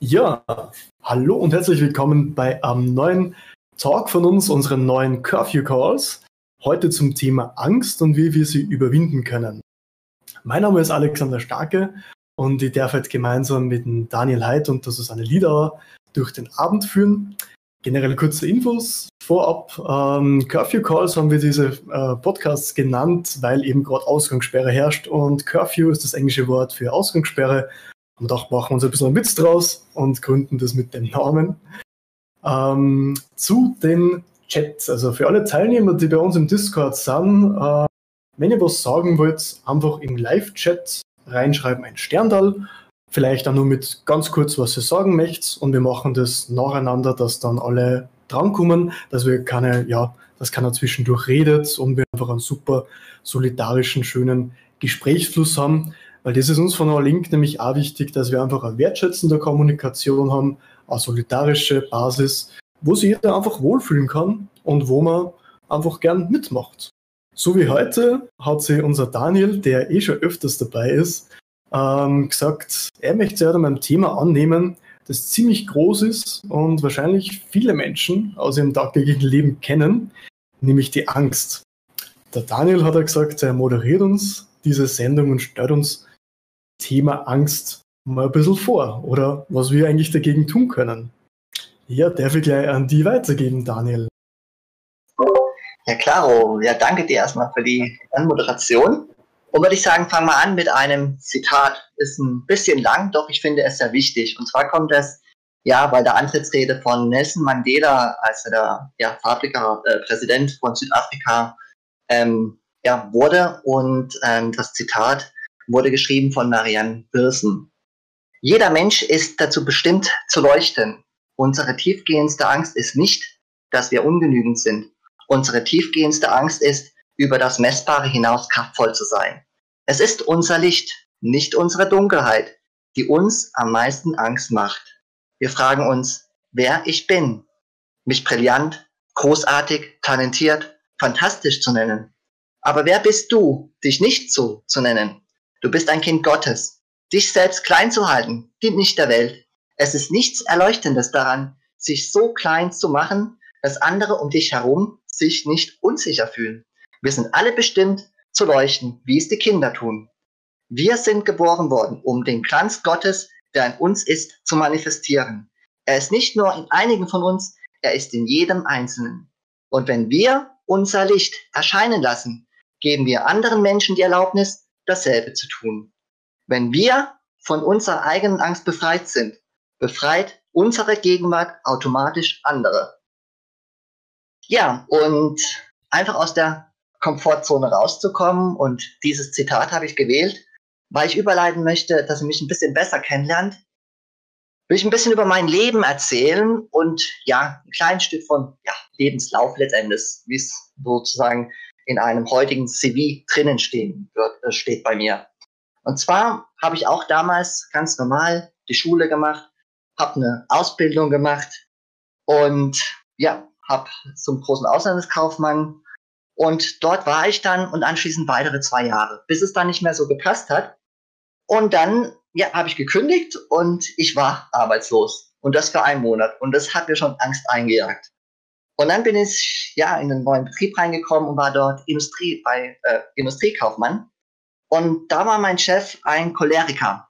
Ja, hallo und herzlich willkommen bei einem neuen Talk von uns, unseren neuen Curfew Calls. Heute zum Thema Angst und wie wir sie überwinden können. Mein Name ist Alexander Starke und ich darf heute gemeinsam mit Daniel Heid und der Susanne Liedauer durch den Abend führen. Generell kurze Infos vorab. Ähm, Curfew Calls haben wir diese äh, Podcasts genannt, weil eben gerade Ausgangssperre herrscht und Curfew ist das englische Wort für Ausgangssperre und auch machen wir uns ein bisschen einen Witz draus und gründen das mit dem Namen. Ähm, zu den Chats, also für alle Teilnehmer, die bei uns im Discord sind, äh, wenn ihr was sagen wollt, einfach im Live-Chat reinschreiben, ein Sterndal, vielleicht auch nur mit ganz kurz, was ihr sagen möchtet und wir machen das nacheinander, dass dann alle drankommen, dass wir keine, ja, dass keiner zwischendurch redet und wir einfach einen super solidarischen, schönen Gesprächsfluss haben. Weil das ist uns von der Link nämlich auch wichtig, dass wir einfach eine wertschätzende Kommunikation haben, eine solidarische Basis, wo sich jeder einfach wohlfühlen kann und wo man einfach gern mitmacht. So wie heute hat sich unser Daniel, der eh schon öfters dabei ist, ähm, gesagt, er möchte sich an einem Thema annehmen, das ziemlich groß ist und wahrscheinlich viele Menschen aus ihrem tagtäglichen Leben kennen, nämlich die Angst. Der Daniel hat er gesagt, er moderiert uns diese Sendung und stellt uns Thema Angst mal ein bisschen vor oder was wir eigentlich dagegen tun können. Ja, darf ich gleich an die weitergeben, Daniel. Ja, klaro. Ja, danke dir erstmal für die Anmoderation. Und würde ich sagen, fangen wir an mit einem Zitat. Ist ein bisschen lang, doch ich finde es sehr wichtig. Und zwar kommt es ja bei der Antrittsrede von Nelson Mandela, als er der ja, farbiger äh, Präsident von Südafrika ähm, ja, wurde. Und ähm, das Zitat wurde geschrieben von Marianne Birsen. Jeder Mensch ist dazu bestimmt zu leuchten. Unsere tiefgehendste Angst ist nicht, dass wir ungenügend sind. Unsere tiefgehendste Angst ist, über das Messbare hinaus kraftvoll zu sein. Es ist unser Licht, nicht unsere Dunkelheit, die uns am meisten Angst macht. Wir fragen uns, wer ich bin. Mich brillant, großartig, talentiert, fantastisch zu nennen. Aber wer bist du, dich nicht so zu nennen? Du bist ein Kind Gottes. Dich selbst klein zu halten, dient nicht der Welt. Es ist nichts Erleuchtendes daran, sich so klein zu machen, dass andere um dich herum sich nicht unsicher fühlen. Wir sind alle bestimmt zu leuchten, wie es die Kinder tun. Wir sind geboren worden, um den Glanz Gottes, der in uns ist, zu manifestieren. Er ist nicht nur in einigen von uns, er ist in jedem Einzelnen. Und wenn wir unser Licht erscheinen lassen, geben wir anderen Menschen die Erlaubnis, dasselbe zu tun. Wenn wir von unserer eigenen Angst befreit sind, befreit unsere Gegenwart automatisch andere. Ja, und einfach aus der Komfortzone rauszukommen und dieses Zitat habe ich gewählt, weil ich überleiten möchte, dass ihr mich ein bisschen besser kennenlernt, will ich ein bisschen über mein Leben erzählen und ja, ein kleines Stück von ja, Lebenslauf letztendlich, wie es sozusagen in einem heutigen CV drinnen stehen wird, äh, steht bei mir. Und zwar habe ich auch damals ganz normal die Schule gemacht, habe eine Ausbildung gemacht und ja, habe zum großen Auslandskaufmann und dort war ich dann und anschließend weitere zwei Jahre, bis es dann nicht mehr so gepasst hat. Und dann ja, habe ich gekündigt und ich war arbeitslos. Und das für einen Monat. Und das hat mir schon Angst eingejagt. Und dann bin ich ja in einen neuen Betrieb reingekommen und war dort Industrie bei äh, Industriekaufmann. Und da war mein Chef ein Choleriker.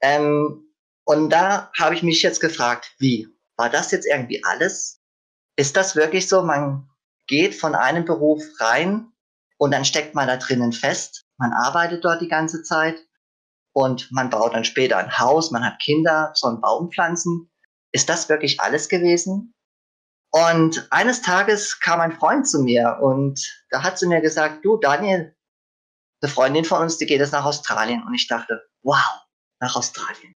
Ähm, und da habe ich mich jetzt gefragt, wie? War das jetzt irgendwie alles? Ist das wirklich so? Man geht von einem Beruf rein und dann steckt man da drinnen fest. Man arbeitet dort die ganze Zeit und man baut dann später ein Haus, man hat Kinder, soll einen Baum pflanzen. Ist das wirklich alles gewesen? Und eines Tages kam ein Freund zu mir und da hat sie mir gesagt, du Daniel, eine Freundin von uns, die geht jetzt nach Australien. Und ich dachte, wow, nach Australien.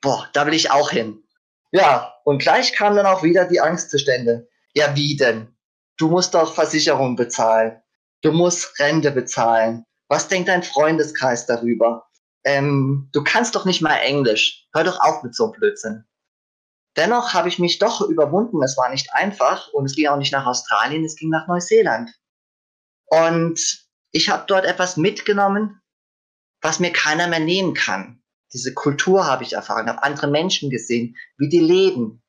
Boah, da will ich auch hin. Ja, und gleich kam dann auch wieder die Angstzustände. Ja, wie denn? Du musst doch Versicherung bezahlen. Du musst Rente bezahlen. Was denkt dein Freundeskreis darüber? Ähm, du kannst doch nicht mal Englisch. Hör doch auf mit so einem Blödsinn. Dennoch habe ich mich doch überwunden. Es war nicht einfach und es ging auch nicht nach Australien, es ging nach Neuseeland. Und ich habe dort etwas mitgenommen, was mir keiner mehr nehmen kann. diese Kultur habe ich erfahren, habe andere Menschen gesehen, wie die leben.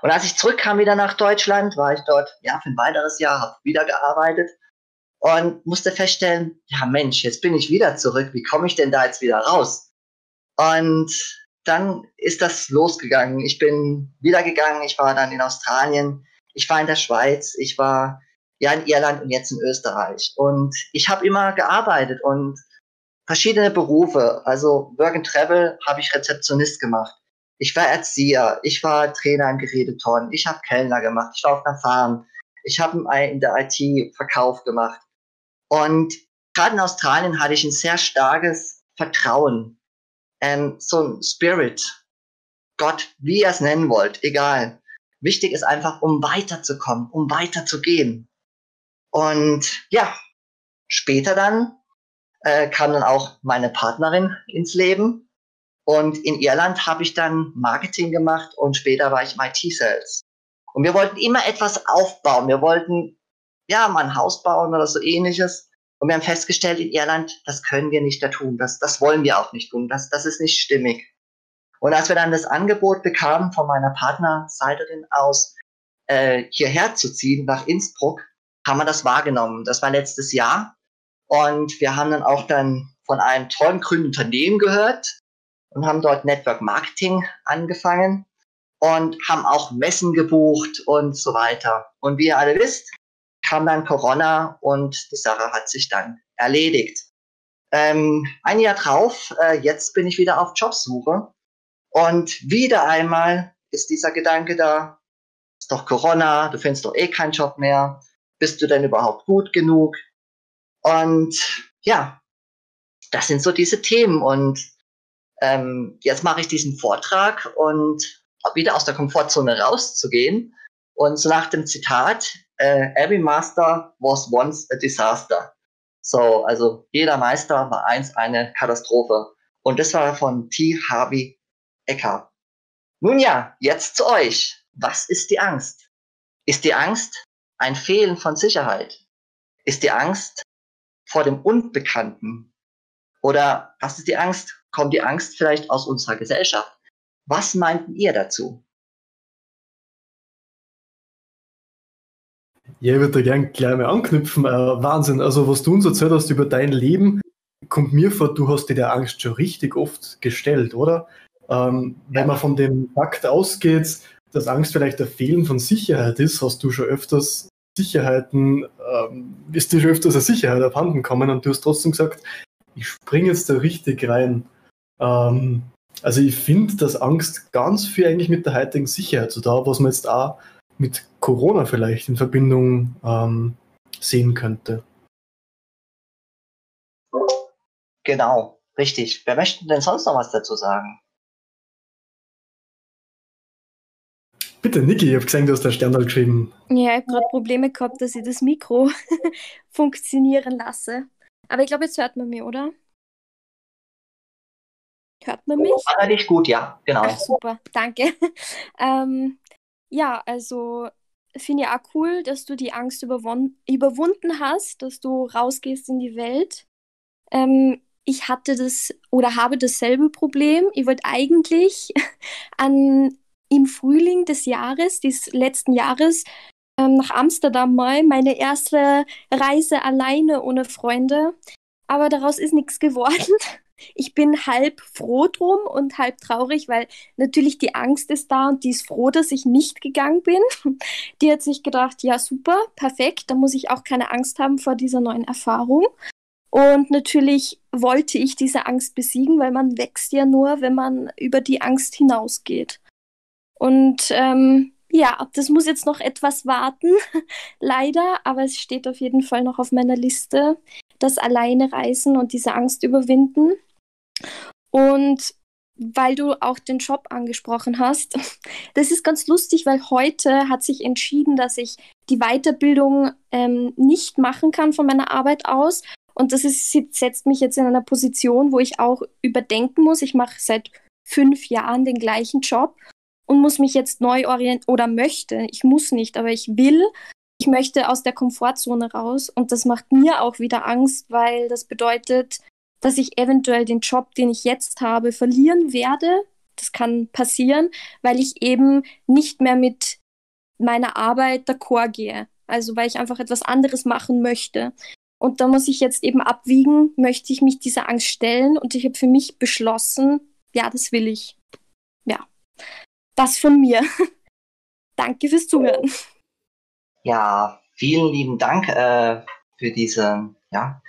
Und als ich zurückkam wieder nach Deutschland, war ich dort ja für ein weiteres Jahr, habe wieder gearbeitet und musste feststellen, ja Mensch, jetzt bin ich wieder zurück, wie komme ich denn da jetzt wieder raus? Und dann ist das losgegangen. Ich bin wieder gegangen, ich war dann in Australien, ich war in der Schweiz, ich war ja in Irland und jetzt in Österreich. Und ich habe immer gearbeitet und verschiedene Berufe. Also Work and Travel habe ich Rezeptionist gemacht. Ich war Erzieher, ich war Trainer im Geräteton, ich habe Kellner gemacht, ich war auf einer Farm, ich habe in der IT Verkauf gemacht. Und gerade in Australien hatte ich ein sehr starkes Vertrauen, ähm, so ein Spirit, Gott, wie ihr es nennen wollt, egal. Wichtig ist einfach, um weiterzukommen, um weiterzugehen. Und ja, später dann äh, kam dann auch meine Partnerin ins Leben. Und in Irland habe ich dann Marketing gemacht und später war ich im IT-Sales. Und wir wollten immer etwas aufbauen. Wir wollten ja mal ein Haus bauen oder so ähnliches. Und wir haben festgestellt in Irland, das können wir nicht da tun. Das, das wollen wir auch nicht tun. Das, das ist nicht stimmig. Und als wir dann das Angebot bekamen von meiner Partnerseiterin aus, äh, hierher zu ziehen nach Innsbruck, haben wir das wahrgenommen. Das war letztes Jahr. Und wir haben dann auch dann von einem tollen grünen Unternehmen gehört und haben dort Network Marketing angefangen und haben auch Messen gebucht und so weiter. Und wie ihr alle wisst, kam dann Corona und die Sache hat sich dann erledigt. Ähm, ein Jahr drauf, äh, jetzt bin ich wieder auf Jobsuche und wieder einmal ist dieser Gedanke da, ist doch Corona, du findest doch eh keinen Job mehr, bist du denn überhaupt gut genug? Und ja, das sind so diese Themen. Und ähm, jetzt mache ich diesen Vortrag und wieder aus der Komfortzone rauszugehen. Und so nach dem Zitat, every master was once a disaster. So, also jeder Meister war eins eine Katastrophe. Und das war von T. Harvey Ecker. Nun ja, jetzt zu euch. Was ist die Angst? Ist die Angst ein Fehlen von Sicherheit? Ist die Angst vor dem Unbekannten? Oder was ist die Angst? Kommt die Angst vielleicht aus unserer Gesellschaft? Was meinten ihr dazu? Ja, ich würde da gerne gleich mal anknüpfen. Äh, Wahnsinn. Also, was du uns erzählt hast über dein Leben, kommt mir vor, du hast dir der Angst schon richtig oft gestellt, oder? Ähm, wenn man von dem Fakt ausgeht, dass Angst vielleicht der Fehlen von Sicherheit ist, hast du schon öfters Sicherheiten, ähm, ist dir schon öfters eine Sicherheit abhanden gekommen und du hast trotzdem gesagt, ich springe jetzt da richtig rein. Ähm, also ich finde, dass Angst ganz viel eigentlich mit der heutigen Sicherheit so da, was man jetzt auch mit Corona vielleicht in Verbindung ähm, sehen könnte. Genau, richtig. Wer möchte denn sonst noch was dazu sagen? Bitte, Niki, ich habe gesehen, du hast der Stern geschrieben. Ja, ich habe gerade Probleme gehabt, dass ich das Mikro funktionieren lasse. Aber ich glaube, jetzt hört man mich, oder? Hört man mich? Oh, dich gut, ja, genau. Ach, super, danke. ähm, ja, also finde ich auch cool, dass du die Angst überwunden hast, dass du rausgehst in die Welt. Ähm, ich hatte das oder habe dasselbe Problem. Ich wollte eigentlich an im Frühling des Jahres, des letzten Jahres, ähm, nach Amsterdam mal, meine erste Reise alleine ohne Freunde. Aber daraus ist nichts geworden. Ich bin halb froh drum und halb traurig, weil natürlich die Angst ist da und die ist froh, dass ich nicht gegangen bin. Die hat sich gedacht, ja super, perfekt, da muss ich auch keine Angst haben vor dieser neuen Erfahrung. Und natürlich wollte ich diese Angst besiegen, weil man wächst ja nur, wenn man über die Angst hinausgeht. Und ähm, ja, das muss jetzt noch etwas warten, leider, aber es steht auf jeden Fall noch auf meiner Liste, das alleine reisen und diese Angst überwinden. Und weil du auch den Job angesprochen hast, das ist ganz lustig, weil heute hat sich entschieden, dass ich die Weiterbildung ähm, nicht machen kann von meiner Arbeit aus. Und das ist, setzt mich jetzt in einer Position, wo ich auch überdenken muss. Ich mache seit fünf Jahren den gleichen Job und muss mich jetzt neu orientieren oder möchte. Ich muss nicht, aber ich will. Ich möchte aus der Komfortzone raus und das macht mir auch wieder Angst, weil das bedeutet, dass ich eventuell den Job, den ich jetzt habe, verlieren werde. Das kann passieren, weil ich eben nicht mehr mit meiner Arbeit d'accord gehe. Also weil ich einfach etwas anderes machen möchte. Und da muss ich jetzt eben abwiegen, möchte ich mich dieser Angst stellen? Und ich habe für mich beschlossen, ja, das will ich. Ja, das von mir. Danke fürs Zuhören. Ja, vielen lieben Dank äh, für diese, ja,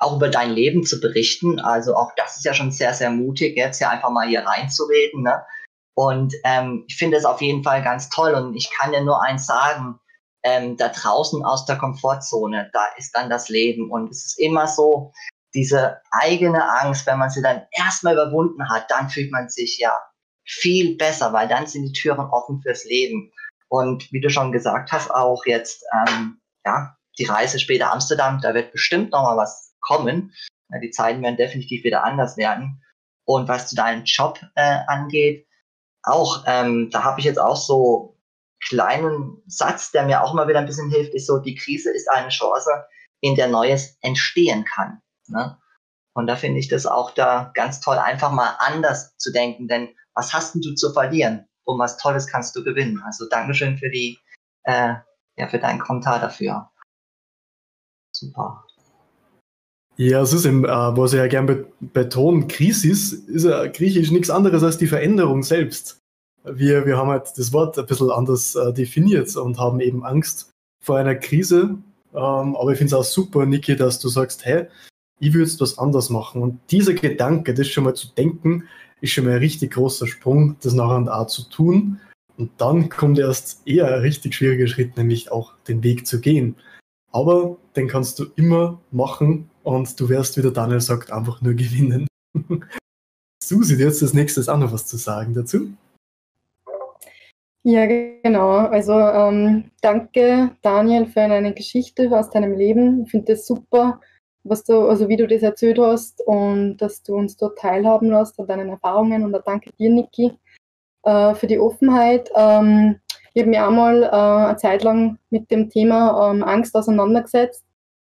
auch über dein Leben zu berichten. Also auch das ist ja schon sehr, sehr mutig, jetzt ja einfach mal hier reinzureden. Ne? Und ähm, ich finde es auf jeden Fall ganz toll. Und ich kann dir nur eins sagen, ähm, da draußen aus der Komfortzone, da ist dann das Leben. Und es ist immer so, diese eigene Angst, wenn man sie dann erstmal überwunden hat, dann fühlt man sich ja viel besser, weil dann sind die Türen offen fürs Leben. Und wie du schon gesagt hast, auch jetzt, ähm, ja, die Reise später Amsterdam, da wird bestimmt nochmal was kommen. Die Zeiten werden definitiv wieder anders werden. Und was zu deinem Job äh, angeht, auch, ähm, da habe ich jetzt auch so kleinen Satz, der mir auch mal wieder ein bisschen hilft, ist so, die Krise ist eine Chance, in der Neues entstehen kann. Ne? Und da finde ich das auch da ganz toll, einfach mal anders zu denken, denn was hast denn du zu verlieren? Und was Tolles kannst du gewinnen. Also Dankeschön für die, äh, ja, für deinen Kommentar dafür. Super. Ja, es ist eben, äh, was ich ja gern betone, Krisis ist ja griechisch nichts anderes als die Veränderung selbst. Wir, wir haben halt das Wort ein bisschen anders äh, definiert und haben eben Angst vor einer Krise. Ähm, aber ich finde es auch super, Niki, dass du sagst, hey, ich würde es was anders machen. Und dieser Gedanke, das schon mal zu denken, ist schon mal ein richtig großer Sprung, das nachher auch zu tun. Und dann kommt erst eher ein richtig schwieriger Schritt, nämlich auch den Weg zu gehen. Aber den kannst du immer machen und du wirst, wie der Daniel sagt, einfach nur gewinnen. Susi, du hast als nächstes auch noch was zu sagen dazu. Ja, genau. Also ähm, danke, Daniel, für deine Geschichte aus deinem Leben. Ich finde das super, was du, also wie du das erzählt hast und dass du uns dort teilhaben lässt an deinen Erfahrungen. Und danke dir, Niki, äh, für die Offenheit. Ähm, ich habe mich einmal äh, eine Zeit lang mit dem Thema ähm, Angst auseinandergesetzt,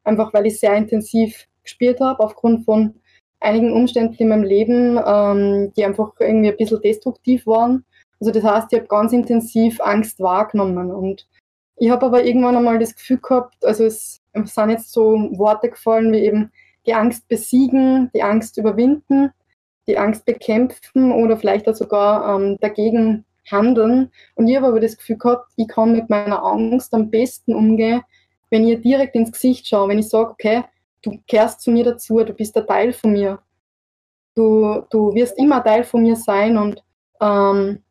einfach weil ich sehr intensiv gespielt habe, aufgrund von einigen Umständen in meinem Leben, ähm, die einfach irgendwie ein bisschen destruktiv waren. Also das heißt, ich habe ganz intensiv Angst wahrgenommen und ich habe aber irgendwann einmal das Gefühl gehabt, also es sind jetzt so Worte gefallen wie eben die Angst besiegen, die Angst überwinden, die Angst bekämpfen oder vielleicht auch sogar ähm, dagegen handeln. Und ich habe aber das Gefühl gehabt, ich kann mit meiner Angst am besten umgehen, wenn ich direkt ins Gesicht schaue, wenn ich sage, okay, du kehrst zu mir dazu, du bist ein Teil von mir. Du, du wirst immer ein Teil von mir sein und ähm,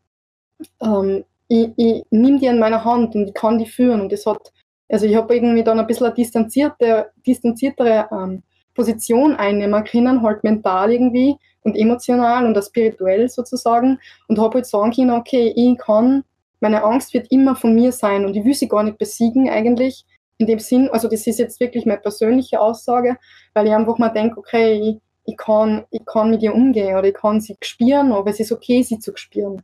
ähm, ich, ich nehme die an meiner Hand und ich kann die führen. Und das hat, also ich habe irgendwie dann ein bisschen eine distanzierte, distanziertere ähm, Position einnehmen können, halt mental irgendwie und emotional und auch spirituell sozusagen und habe halt sagen können, okay, ich kann, meine Angst wird immer von mir sein und ich will sie gar nicht besiegen eigentlich. In dem Sinn, also das ist jetzt wirklich meine persönliche Aussage, weil ich einfach mal denke, okay, ich, ich, kann, ich kann mit ihr umgehen oder ich kann sie spüren, aber es ist okay, sie zu spüren.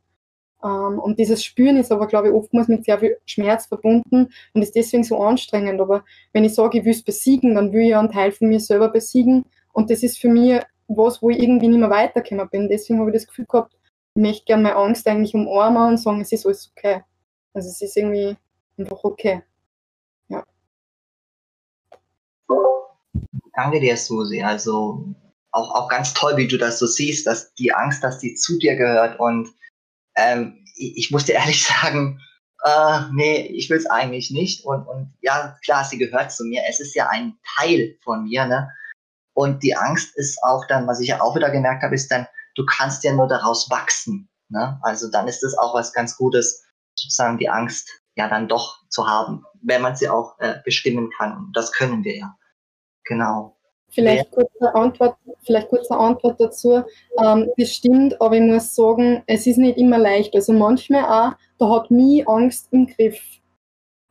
Ähm, und dieses Spüren ist aber, glaube ich, oftmals mit sehr viel Schmerz verbunden und ist deswegen so anstrengend. Aber wenn ich sage, ich will es besiegen, dann will ich ja einen Teil von mir selber besiegen. Und das ist für mich was, wo ich irgendwie nicht mehr weitergekommen bin. Deswegen habe ich das Gefühl gehabt, ich möchte gerne meine Angst eigentlich umarmen und sagen, es ist alles okay. Also es ist irgendwie einfach okay. Danke dir, Susi. Also auch, auch ganz toll, wie du das so siehst, dass die Angst, dass die zu dir gehört und ähm, ich, ich muss dir ehrlich sagen, äh, nee, ich will es eigentlich nicht. Und, und ja, klar, sie gehört zu mir. Es ist ja ein Teil von mir, ne? Und die Angst ist auch dann, was ich ja auch wieder gemerkt habe, ist dann, du kannst ja nur daraus wachsen. Ne? Also dann ist es auch was ganz Gutes, sozusagen die Angst ja dann doch zu haben, wenn man sie auch äh, bestimmen kann. Und das können wir ja. Genau. Vielleicht kurze Antwort, vielleicht kurze Antwort dazu. Ähm, das stimmt, aber ich muss sagen, es ist nicht immer leicht. Also manchmal auch, da hat mich Angst im Griff.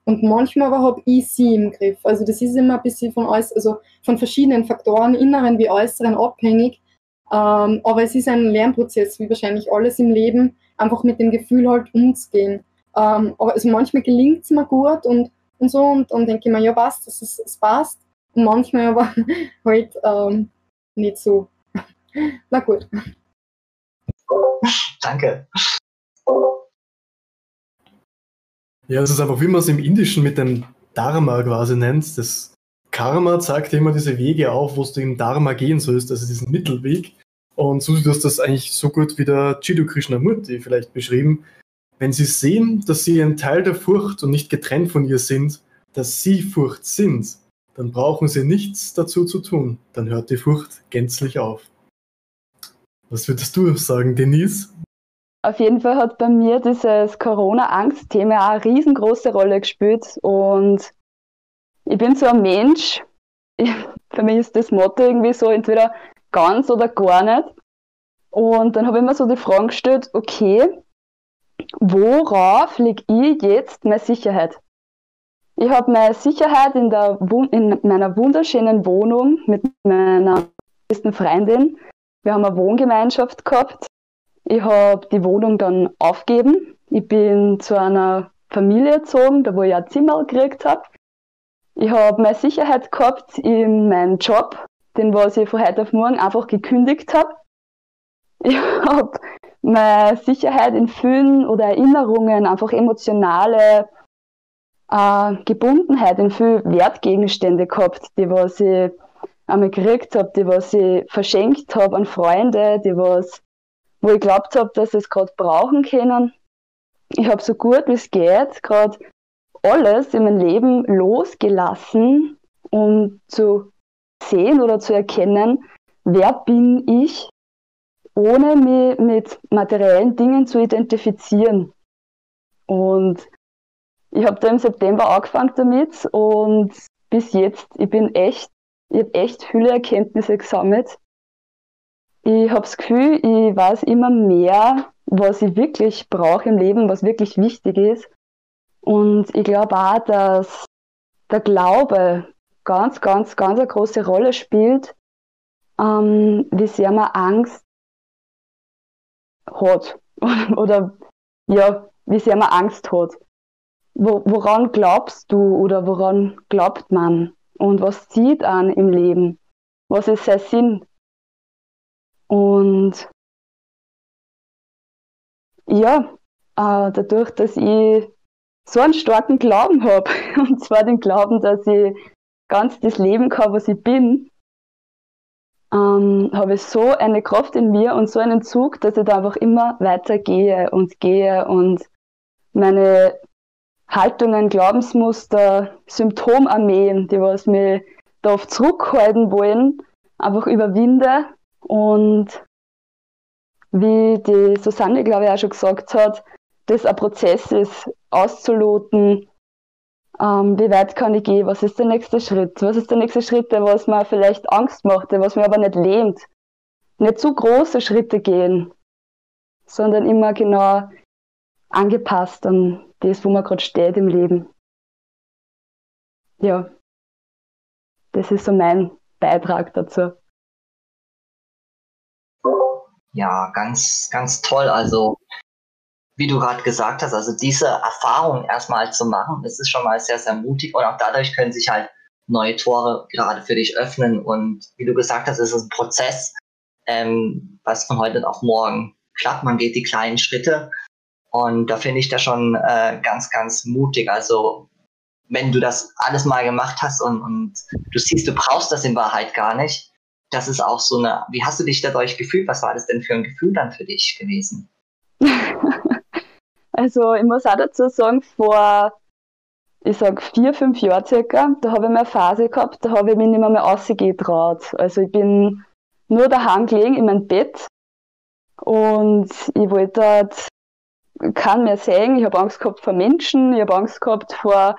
Und manchmal aber habe ich sie im Griff. Also das ist immer ein bisschen von alles, also von verschiedenen Faktoren, inneren wie äußeren, abhängig. Ähm, aber es ist ein Lernprozess, wie wahrscheinlich alles im Leben, einfach mit dem Gefühl halt umzugehen. Ähm, aber also manchmal gelingt es mir gut und, und so und dann denke ich mir, ja passt, das ist, es passt. Manchmal aber halt, ähm, nicht so. Na gut. Danke. Ja, es ist einfach, wie man es im Indischen mit dem Dharma quasi nennt. Das Karma zeigt immer diese Wege auf, wo du im Dharma gehen sollst, also diesen Mittelweg. Und Susi, du hast das eigentlich so gut wie der Jiddu Krishnamurti vielleicht beschrieben. Wenn sie sehen, dass sie ein Teil der Furcht und nicht getrennt von ihr sind, dass sie Furcht sind, dann brauchen sie nichts dazu zu tun. Dann hört die Furcht gänzlich auf. Was würdest du sagen, Denise? Auf jeden Fall hat bei mir dieses Corona-Angst-Thema eine riesengroße Rolle gespielt. Und ich bin so ein Mensch, ich, für mich ist das Motto irgendwie so, entweder ganz oder gar nicht. Und dann habe ich mir so die Frage gestellt, okay, worauf liegt ich jetzt meine Sicherheit? Ich habe meine Sicherheit in, der, in meiner wunderschönen Wohnung mit meiner besten Freundin. Wir haben eine Wohngemeinschaft gehabt ich habe die Wohnung dann aufgegeben. Ich bin zu einer Familie gezogen, da wo ich ein Zimmer gekriegt habe. Ich habe meine Sicherheit gehabt in meinem Job, den was ich von heute auf morgen einfach gekündigt habe. Ich habe meine Sicherheit in vielen oder Erinnerungen, einfach emotionale äh, Gebundenheit in viele Wertgegenstände gehabt, die was ich einmal gekriegt habe, die was ich verschenkt habe an Freunde, die was wo ich glaubt habe, dass sie es gerade brauchen können. Ich habe so gut wie es geht gerade alles in meinem Leben losgelassen, um zu sehen oder zu erkennen, wer bin ich, ohne mich mit materiellen Dingen zu identifizieren. Und ich habe da im September angefangen damit und bis jetzt, ich bin echt, ich habe echt viele Erkenntnisse gesammelt ich habe das Gefühl, ich weiß immer mehr, was ich wirklich brauche im Leben, was wirklich wichtig ist. Und ich glaube auch, dass der Glaube ganz, ganz, ganz eine große Rolle spielt, ähm, wie sehr man Angst hat. oder ja, wie sehr man Angst hat. Wo, woran glaubst du oder woran glaubt man? Und was zieht an im Leben? Was ist sein Sinn? Und ja, äh, dadurch, dass ich so einen starken Glauben habe, und zwar den Glauben, dass ich ganz das Leben kann, was ich bin, ähm, habe ich so eine Kraft in mir und so einen Zug, dass ich da einfach immer weiter gehe und gehe und meine Haltungen, Glaubensmuster, Symptomarmeen, die was mir da oft zurückhalten wollen, einfach überwinde und wie die Susanne, glaube ich, auch schon gesagt hat, das ein Prozess ist, auszuloten, ähm, wie weit kann ich gehen, was ist der nächste Schritt, was ist der nächste Schritt, der was mir vielleicht Angst macht, der was mir aber nicht lähmt. Nicht zu große Schritte gehen, sondern immer genau angepasst an das, wo man gerade steht im Leben. Ja, das ist so mein Beitrag dazu. Ja, ganz, ganz toll. Also, wie du gerade gesagt hast, also diese Erfahrung erstmal zu machen, das ist schon mal sehr, sehr mutig und auch dadurch können sich halt neue Tore gerade für dich öffnen. Und wie du gesagt hast, es ist ein Prozess, ähm, was von heute auf morgen klappt. Man geht die kleinen Schritte. Und da finde ich das schon äh, ganz, ganz mutig. Also, wenn du das alles mal gemacht hast und, und du siehst, du brauchst das in Wahrheit gar nicht, das ist auch so eine, wie hast du dich dadurch gefühlt? Was war das denn für ein Gefühl dann für dich gewesen? also ich muss auch dazu sagen, vor, ich sag vier, fünf Jahren circa, da habe ich mal eine Phase gehabt, da habe ich mich nicht mehr, mehr rausgehen traut. Also ich bin nur daheim gelegen in meinem Bett und ich wollte dort keinen mehr sehen. Ich habe Angst gehabt vor Menschen, ich habe Angst gehabt vor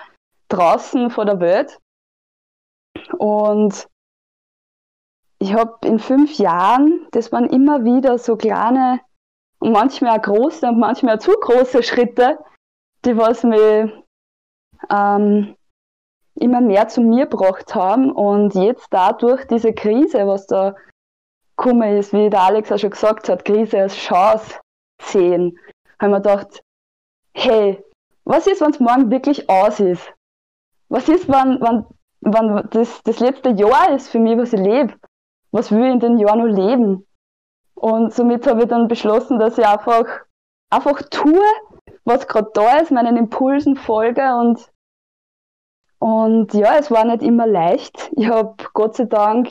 draußen, vor der Welt. Und ich habe in fünf Jahren, das waren immer wieder so kleine und manchmal auch große und manchmal auch zu große Schritte, die was mich ähm, immer mehr zu mir gebracht haben und jetzt dadurch diese Krise, was da gekommen ist, wie der Alex auch schon gesagt hat, Krise als Chance sehen, haben wir gedacht, hey, was ist, wenn es morgen wirklich aus ist? Was ist, wenn, wenn, wenn das, das letzte Jahr ist für mich, was ich lebe? was will ich in den Jahren noch leben? Und somit habe ich dann beschlossen, dass ich einfach, einfach tue, was gerade da ist, meinen Impulsen folge und und ja, es war nicht immer leicht. Ich habe Gott sei Dank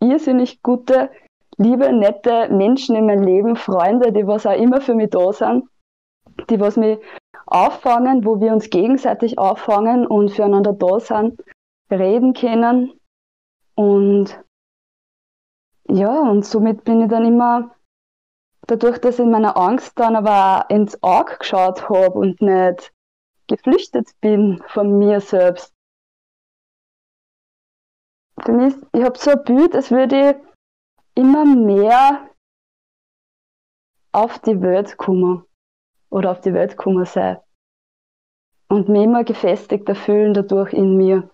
irrsinnig gute, liebe, nette Menschen in meinem Leben, Freunde, die was auch immer für mich da sind, die was mich auffangen, wo wir uns gegenseitig auffangen und füreinander da sind, reden können. Und ja, und somit bin ich dann immer, dadurch, dass ich in meiner Angst dann aber ins Auge geschaut habe und nicht geflüchtet bin von mir selbst. Für mich, ich habe so ein Bild, als würde ich immer mehr auf die Welt kommen oder auf die Welt gekommen sein. Und mich immer gefestigter fühlen dadurch in mir.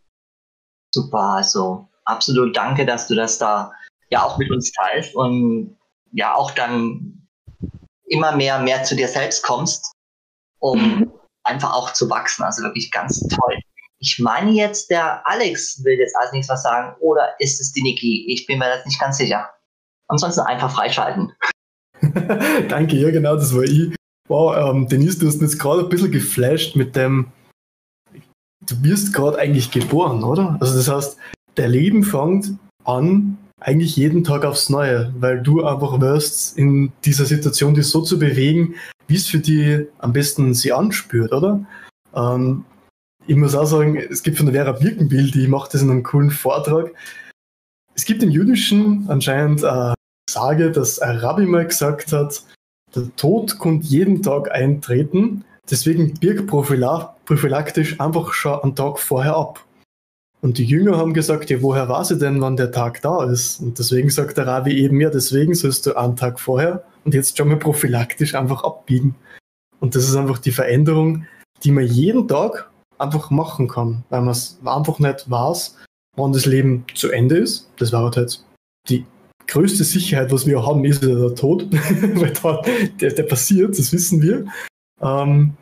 Super, also absolut danke, dass du das da ja auch mit uns teilst und ja auch dann immer mehr, mehr zu dir selbst kommst, um einfach auch zu wachsen. Also wirklich ganz toll. Ich meine jetzt, der Alex will jetzt als nächstes was sagen oder ist es die Niki? Ich bin mir jetzt nicht ganz sicher. Ansonsten einfach freischalten. Danke, ja genau, das war ich. Wow, ähm, Denise, du hast jetzt gerade ein bisschen geflasht mit dem, du wirst gerade eigentlich geboren, oder? Also das heißt, der Leben fängt an, eigentlich jeden Tag aufs Neue, weil du einfach wirst, in dieser Situation dich so zu bewegen, wie es für die am besten sie anspürt, oder? Ähm, ich muss auch sagen, es gibt von der Vera Birkenbild, die macht das in einem coolen Vortrag. Es gibt im Jüdischen anscheinend eine Sage, dass ein Rabbi mal gesagt hat, der Tod kommt jeden Tag eintreten, deswegen birg prophylaktisch einfach schon einen Tag vorher ab. Und die Jünger haben gesagt, ja, woher weiß ich denn, wann der Tag da ist? Und deswegen sagt der Rabbi eben, ja, deswegen sollst du einen Tag vorher und jetzt schon mal prophylaktisch einfach abbiegen. Und das ist einfach die Veränderung, die man jeden Tag einfach machen kann, weil man es einfach nicht weiß, wann das Leben zu Ende ist. Das war halt die größte Sicherheit, was wir haben, ist der Tod, weil da, der, der passiert, das wissen wir. Ähm,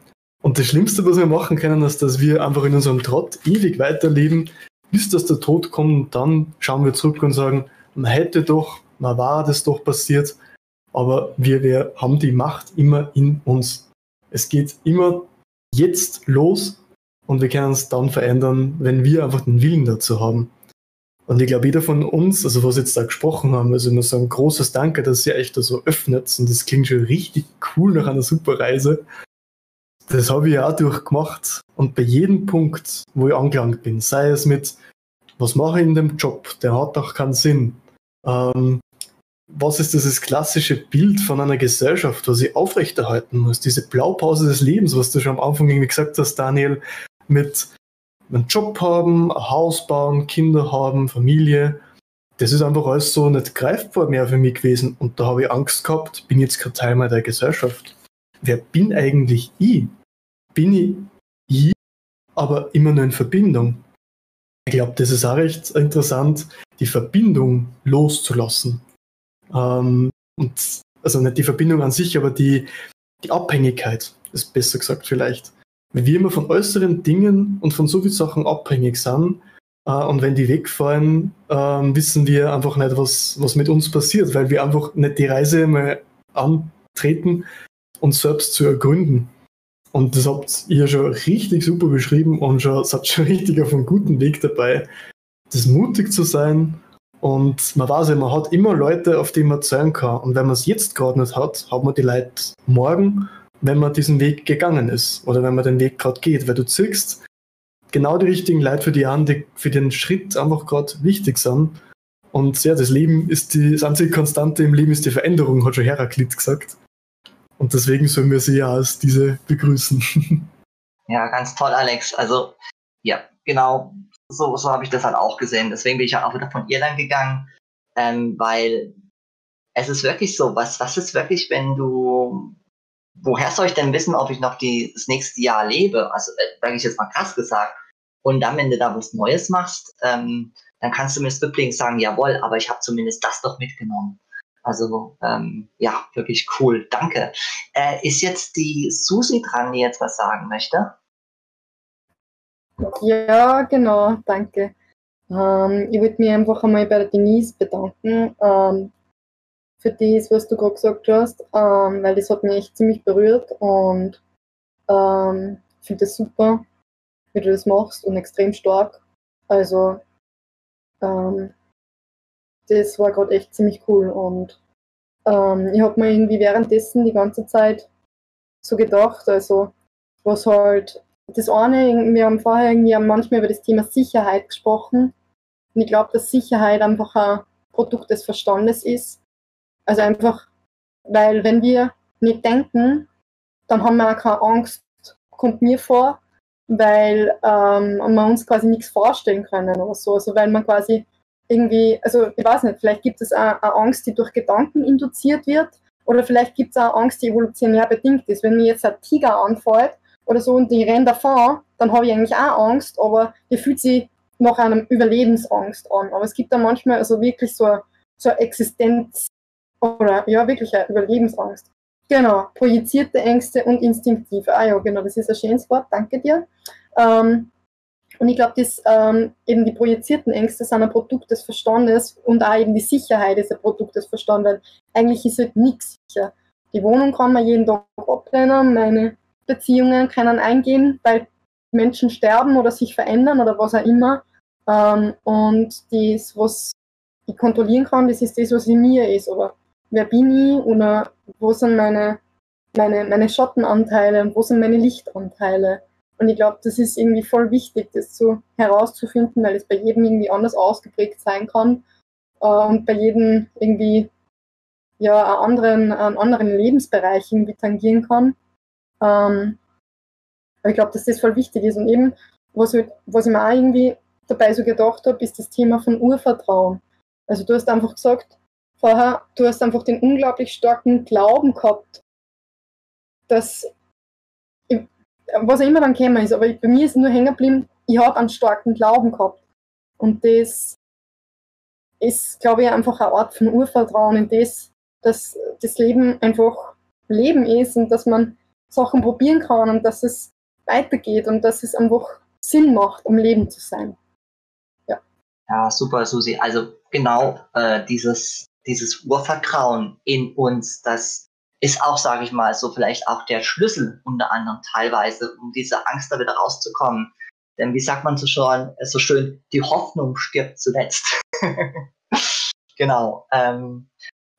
und das Schlimmste, was wir machen können, ist, dass wir einfach in unserem Trott ewig weiterleben, bis dass der Tod kommt. Und dann schauen wir zurück und sagen, man hätte doch, man war das doch passiert, aber wir, wir haben die Macht immer in uns. Es geht immer jetzt los und wir können es dann verändern, wenn wir einfach den Willen dazu haben. Und ich glaube, jeder von uns, also was jetzt da gesprochen haben, also ich muss sagen, großes Danke, dass ihr euch da so öffnet. Und das klingt schon richtig cool nach einer super Reise. Das habe ich ja auch durchgemacht. Und bei jedem Punkt, wo ich angelangt bin, sei es mit, was mache ich in dem Job, der hat doch keinen Sinn. Ähm, was ist dieses klassische Bild von einer Gesellschaft, was ich aufrechterhalten muss? Diese Blaupause des Lebens, was du schon am Anfang irgendwie gesagt hast, Daniel, mit einen Job haben, ein Haus bauen, Kinder haben, Familie. Das ist einfach alles so nicht greifbar mehr für mich gewesen. Und da habe ich Angst gehabt, bin jetzt kein Teil mehr der Gesellschaft. Wer bin eigentlich ich? Bin ich ich, aber immer nur in Verbindung? Ich glaube, das ist auch recht interessant, die Verbindung loszulassen. Ähm, und also nicht die Verbindung an sich, aber die, die Abhängigkeit, ist besser gesagt vielleicht wenn wir immer von äußeren Dingen und von so vielen Sachen abhängig sind, äh, und wenn die wegfallen, äh, wissen wir einfach nicht, was, was mit uns passiert, weil wir einfach nicht die Reise mal antreten, uns selbst zu ergründen. Und das habt ihr schon richtig super beschrieben und schon, seid schon richtig auf einem guten Weg dabei, das mutig zu sein. Und man weiß ja, man hat immer Leute, auf die man zählen kann. Und wenn man es jetzt gerade nicht hat, hat man die Leute morgen wenn man diesen Weg gegangen ist oder wenn man den Weg gerade geht, weil du ziehst genau die richtigen Leute für die an, die für den Schritt einfach gerade wichtig sind. Und ja, das Leben ist die, das einzige Konstante im Leben ist die Veränderung, hat schon Heraklit gesagt. Und deswegen sollen wir sie ja als diese begrüßen. Ja, ganz toll, Alex. Also, ja, genau, so, so habe ich das halt auch gesehen. Deswegen bin ich auch wieder von Irland gegangen, ähm, weil es ist wirklich so, was, was ist wirklich, wenn du woher soll ich denn wissen, ob ich noch die, das nächste Jahr lebe? Also, äh, sage ich jetzt mal krass gesagt. Und dann, wenn du da was Neues machst, ähm, dann kannst du mir rückblickend sagen, jawohl, aber ich habe zumindest das doch mitgenommen. Also ähm, ja, wirklich cool. Danke. Äh, ist jetzt die Susi dran, die jetzt was sagen möchte? Ja, genau, danke. Ähm, ich würde mich einfach einmal bei der Denise bedanken ähm, für das, was du gerade gesagt hast, ähm, weil das hat mich echt ziemlich berührt und ähm, ich finde das super, wie du das machst und extrem stark. Also ähm, das war gerade echt ziemlich cool und ähm, ich habe mir irgendwie währenddessen die ganze Zeit so gedacht, also was halt das eine, wir haben vorher irgendwie manchmal über das Thema Sicherheit gesprochen und ich glaube, dass Sicherheit einfach ein Produkt des Verstandes ist. Also einfach, weil wenn wir nicht denken, dann haben wir auch keine Angst, kommt mir vor, weil ähm, wir uns quasi nichts vorstellen können oder so. Also weil man quasi irgendwie, also ich weiß nicht, vielleicht gibt es auch eine Angst, die durch Gedanken induziert wird, oder vielleicht gibt es auch eine Angst, die evolutionär bedingt ist. Wenn mir jetzt ein Tiger anfällt oder so und ich renne davon, dann habe ich eigentlich auch Angst, aber die fühlt sich nach einem Überlebensangst an. Aber es gibt da manchmal also wirklich so, so eine Existenz oder ja, wirklich eine Überlebensangst. Genau, projizierte Ängste und instinktive. Ah ja, genau, das ist ein schönes Wort, danke dir. Ähm, und ich glaube, dass ähm, eben die projizierten Ängste sind ein Produkt des Verstandes und auch eben die Sicherheit ist ein Produkt des Verstandes, weil eigentlich ist halt nichts sicher. Die Wohnung kann man jeden Tag abbrennen, meine Beziehungen können eingehen, weil Menschen sterben oder sich verändern oder was auch immer. Ähm, und das, was ich kontrollieren kann, das ist das, was in mir ist. Aber wer bin ich oder wo sind meine, meine, meine Schattenanteile und wo sind meine Lichtanteile? Und ich glaube, das ist irgendwie voll wichtig, das so herauszufinden, weil es bei jedem irgendwie anders ausgeprägt sein kann äh, und bei jedem irgendwie ja einen anderen, einen anderen Lebensbereich irgendwie tangieren kann. Ähm, aber ich glaube, dass das voll wichtig ist. Und eben, was, was ich mir auch irgendwie dabei so gedacht habe, ist das Thema von Urvertrauen. Also du hast einfach gesagt, vorher, du hast einfach den unglaublich starken Glauben gehabt, dass was immer dann gekommen ist, aber bei mir ist nur hängen geblieben, ich habe einen starken Glauben gehabt. Und das ist, glaube ich, einfach eine Art von Urvertrauen in das, dass das Leben einfach Leben ist und dass man Sachen probieren kann und dass es weitergeht und dass es einfach Sinn macht, um Leben zu sein. Ja, ja super, Susi. Also genau äh, dieses, dieses Urvertrauen in uns, dass ist auch, sage ich mal, so vielleicht auch der Schlüssel unter anderem teilweise, um diese Angst da wieder rauszukommen. Denn wie sagt man so schon, so schön, die Hoffnung stirbt zuletzt. genau. Ähm,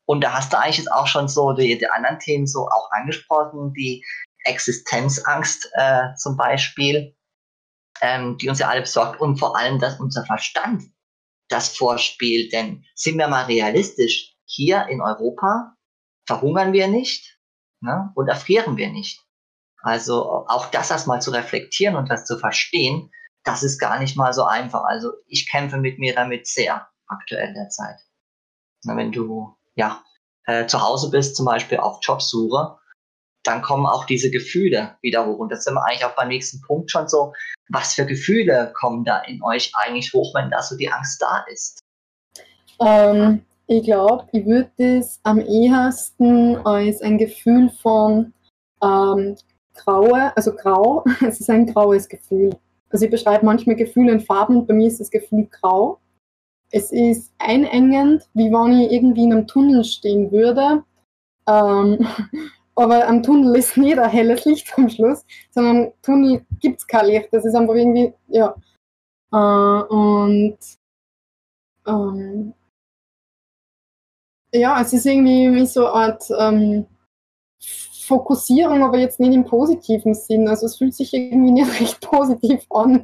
und da hast du eigentlich jetzt auch schon so die, die anderen Themen so auch angesprochen, die Existenzangst äh, zum Beispiel, ähm, die uns ja alle besorgt und vor allem, dass unser Verstand das vorspielt. Denn sind wir mal realistisch, hier in Europa verhungern wir nicht ne, und erfrieren wir nicht. Also auch das erstmal zu reflektieren und das zu verstehen, das ist gar nicht mal so einfach. Also ich kämpfe mit mir damit sehr aktuell derzeit. Na, wenn du ja äh, zu Hause bist, zum Beispiel auf Jobsuche, dann kommen auch diese Gefühle wieder hoch. Und das sind wir eigentlich auch beim nächsten Punkt schon so. Was für Gefühle kommen da in euch eigentlich hoch, wenn da so die Angst da ist? Ähm, ich glaube, ich würde das am ehesten als ein Gefühl von ähm, Graue, also grau, es ist ein graues Gefühl. Also ich beschreibe manchmal Gefühle in Farben und bei mir ist das Gefühl grau. Es ist einengend, wie wenn ich irgendwie in einem Tunnel stehen würde. Ähm, aber am Tunnel ist nicht ein helles Licht am Schluss, sondern am Tunnel gibt es kein Licht. Das ist einfach irgendwie, ja. Äh, und ähm, ja, es ist irgendwie so eine Art ähm, Fokussierung, aber jetzt nicht im positiven Sinn. Also es fühlt sich irgendwie nicht recht positiv an,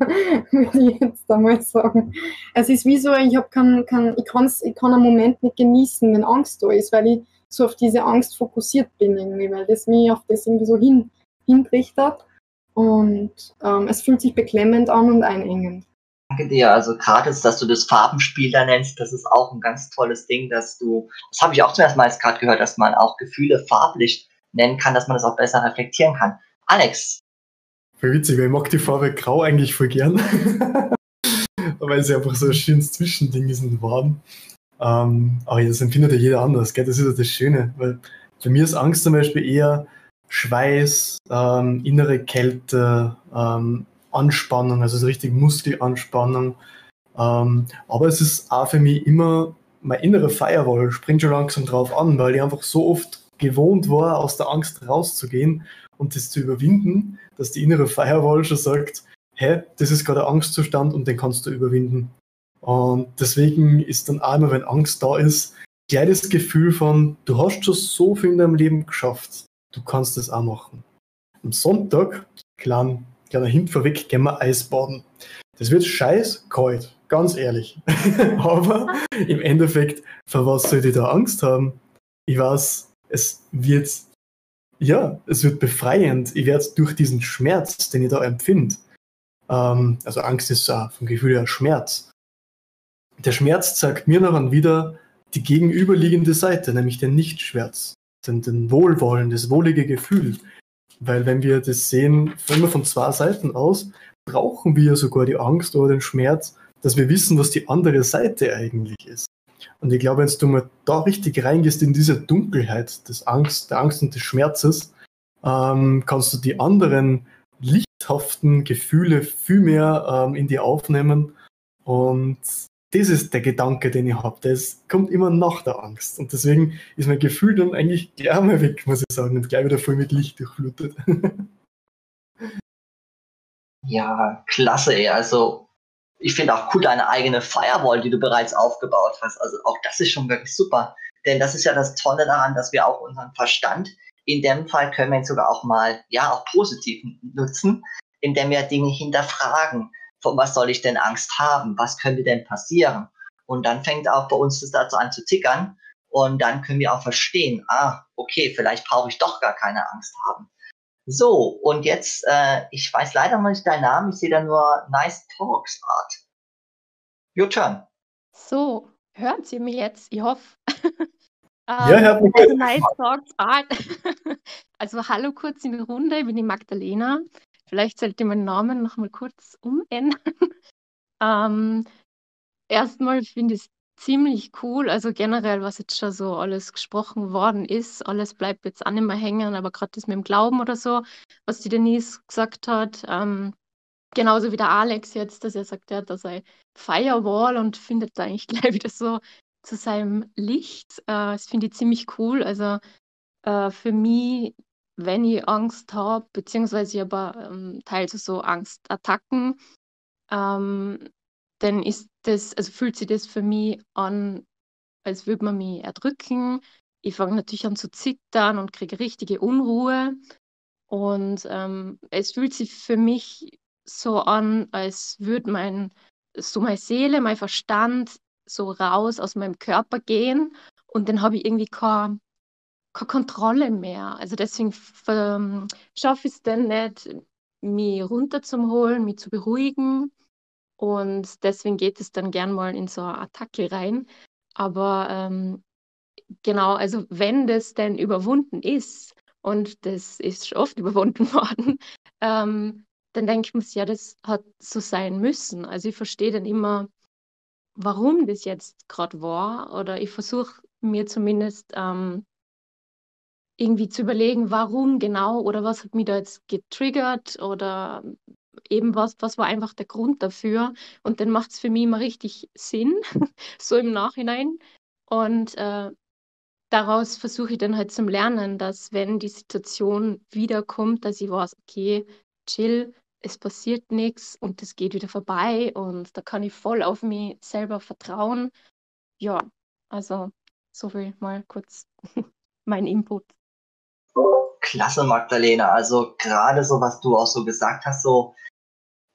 würde ich jetzt einmal sagen. Es ist wie so, ich, kein, kein, ich, ich kann einen Moment nicht genießen, wenn Angst da ist, weil ich so auf diese Angst fokussiert bin irgendwie, weil das mich auf das irgendwie so hin, hintrichtert. Und ähm, es fühlt sich beklemmend an und einengend. Danke dir. Also gerade, dass du das Farbenspiel da nennst, das ist auch ein ganz tolles Ding, dass du, das habe ich auch zum ersten Mal jetzt gerade gehört, dass man auch Gefühle farblich nennen kann, dass man das auch besser reflektieren kann. Alex. Voll witzig, weil ich mag die Farbe Grau eigentlich voll gern. weil sie einfach so ein schönes Zwischending ist und warm. Ähm, aber das empfindet ja jeder anders, gell? Das ist ja das Schöne, weil für mich ist Angst zum Beispiel eher Schweiß, ähm, innere Kälte, ähm, Anspannung, also so richtig Muskelanspannung. Ähm, aber es ist auch für mich immer, mein innerer Firewall springt schon langsam drauf an, weil ich einfach so oft gewohnt war, aus der Angst rauszugehen und das zu überwinden, dass die innere Firewall schon sagt, hä, das ist gerade ein Angstzustand und den kannst du überwinden. Und deswegen ist dann auch immer, wenn Angst da ist, gleich das Gefühl von, du hast schon so viel in deinem Leben geschafft, du kannst es auch machen. Am Sonntag, klein, kleiner Hint vorweg, gehen wir Eisbaden. Das wird scheiß kalt, ganz ehrlich. Aber im Endeffekt, für was soll ich da Angst haben? Ich weiß, es wird, ja, es wird befreiend. Ich werde durch diesen Schmerz, den ich da empfinde, ähm, also Angst ist uh, vom Gefühl her Schmerz. Der Schmerz zeigt mir daran wieder die gegenüberliegende Seite, nämlich den Nichtschmerz, den, den Wohlwollen, das wohlige Gefühl. Weil wenn wir das sehen, immer von zwei Seiten aus, brauchen wir sogar die Angst oder den Schmerz, dass wir wissen, was die andere Seite eigentlich ist. Und ich glaube, wenn du mal da richtig reingehst in diese Dunkelheit des Angst, der Angst und des Schmerzes, ähm, kannst du die anderen lichthaften Gefühle viel mehr ähm, in dir aufnehmen. Und das ist der Gedanke, den ich habe. Das kommt immer nach der Angst. Und deswegen ist mein Gefühl dann eigentlich gleich mal weg, muss ich sagen, und gleich wieder voll mit Licht durchflutet. ja, klasse, ey. Also, ich finde auch cool deine eigene Firewall, die du bereits aufgebaut hast. Also, auch das ist schon wirklich super. Denn das ist ja das Tolle daran, dass wir auch unseren Verstand, in dem Fall können wir ihn sogar auch mal, ja, auch positiv nutzen, indem wir Dinge hinterfragen von was soll ich denn Angst haben? Was könnte denn passieren? Und dann fängt auch bei uns das dazu an zu tickern. Und dann können wir auch verstehen, ah, okay, vielleicht brauche ich doch gar keine Angst haben. So, und jetzt, äh, ich weiß leider noch nicht deinen Namen, ich sehe da nur Nice Talks Art. Your turn. So, hören Sie mich jetzt? Ich hoffe. ja, hört mich. Also nice Talks Art. also, hallo kurz in die Runde, ich bin die Magdalena. Vielleicht sollte ich meinen Namen noch mal kurz umändern. ähm, erstmal finde ich es ziemlich cool. Also generell, was jetzt schon so alles gesprochen worden ist, alles bleibt jetzt auch nicht mehr hängen, aber gerade das mit dem Glauben oder so, was die Denise gesagt hat, ähm, genauso wie der Alex jetzt, dass er sagt, er hat da seine Firewall und findet da eigentlich gleich wieder so zu seinem Licht. Äh, das finde ich ziemlich cool. Also äh, für mich wenn ich Angst habe, beziehungsweise ich aber ähm, teils so Angstattacken, ähm, dann ist das, also fühlt sich das für mich an, als würde man mich erdrücken. Ich fange natürlich an zu zittern und kriege richtige Unruhe. Und ähm, es fühlt sich für mich so an, als würde mein, so meine Seele, mein Verstand so raus aus meinem Körper gehen und dann habe ich irgendwie keine keine Kontrolle mehr. Also deswegen ähm, schaffe ich es dann nicht, mich runterzuholen, mich zu beruhigen. Und deswegen geht es dann gern mal in so eine Attacke rein. Aber ähm, genau, also wenn das denn überwunden ist, und das ist schon oft überwunden worden, ähm, dann denke ich mir, ja, das hat so sein müssen. Also ich verstehe dann immer, warum das jetzt gerade war. Oder ich versuche mir zumindest ähm, irgendwie zu überlegen, warum genau oder was hat mich da jetzt getriggert oder eben was, was war einfach der Grund dafür. Und dann macht es für mich immer richtig Sinn, so im Nachhinein. Und äh, daraus versuche ich dann halt zum Lernen, dass wenn die Situation wiederkommt, dass ich weiß, okay, chill, es passiert nichts und es geht wieder vorbei und da kann ich voll auf mich selber vertrauen. Ja, also so viel mal kurz mein Input. Klasse, Magdalena. Also gerade so, was du auch so gesagt hast, so,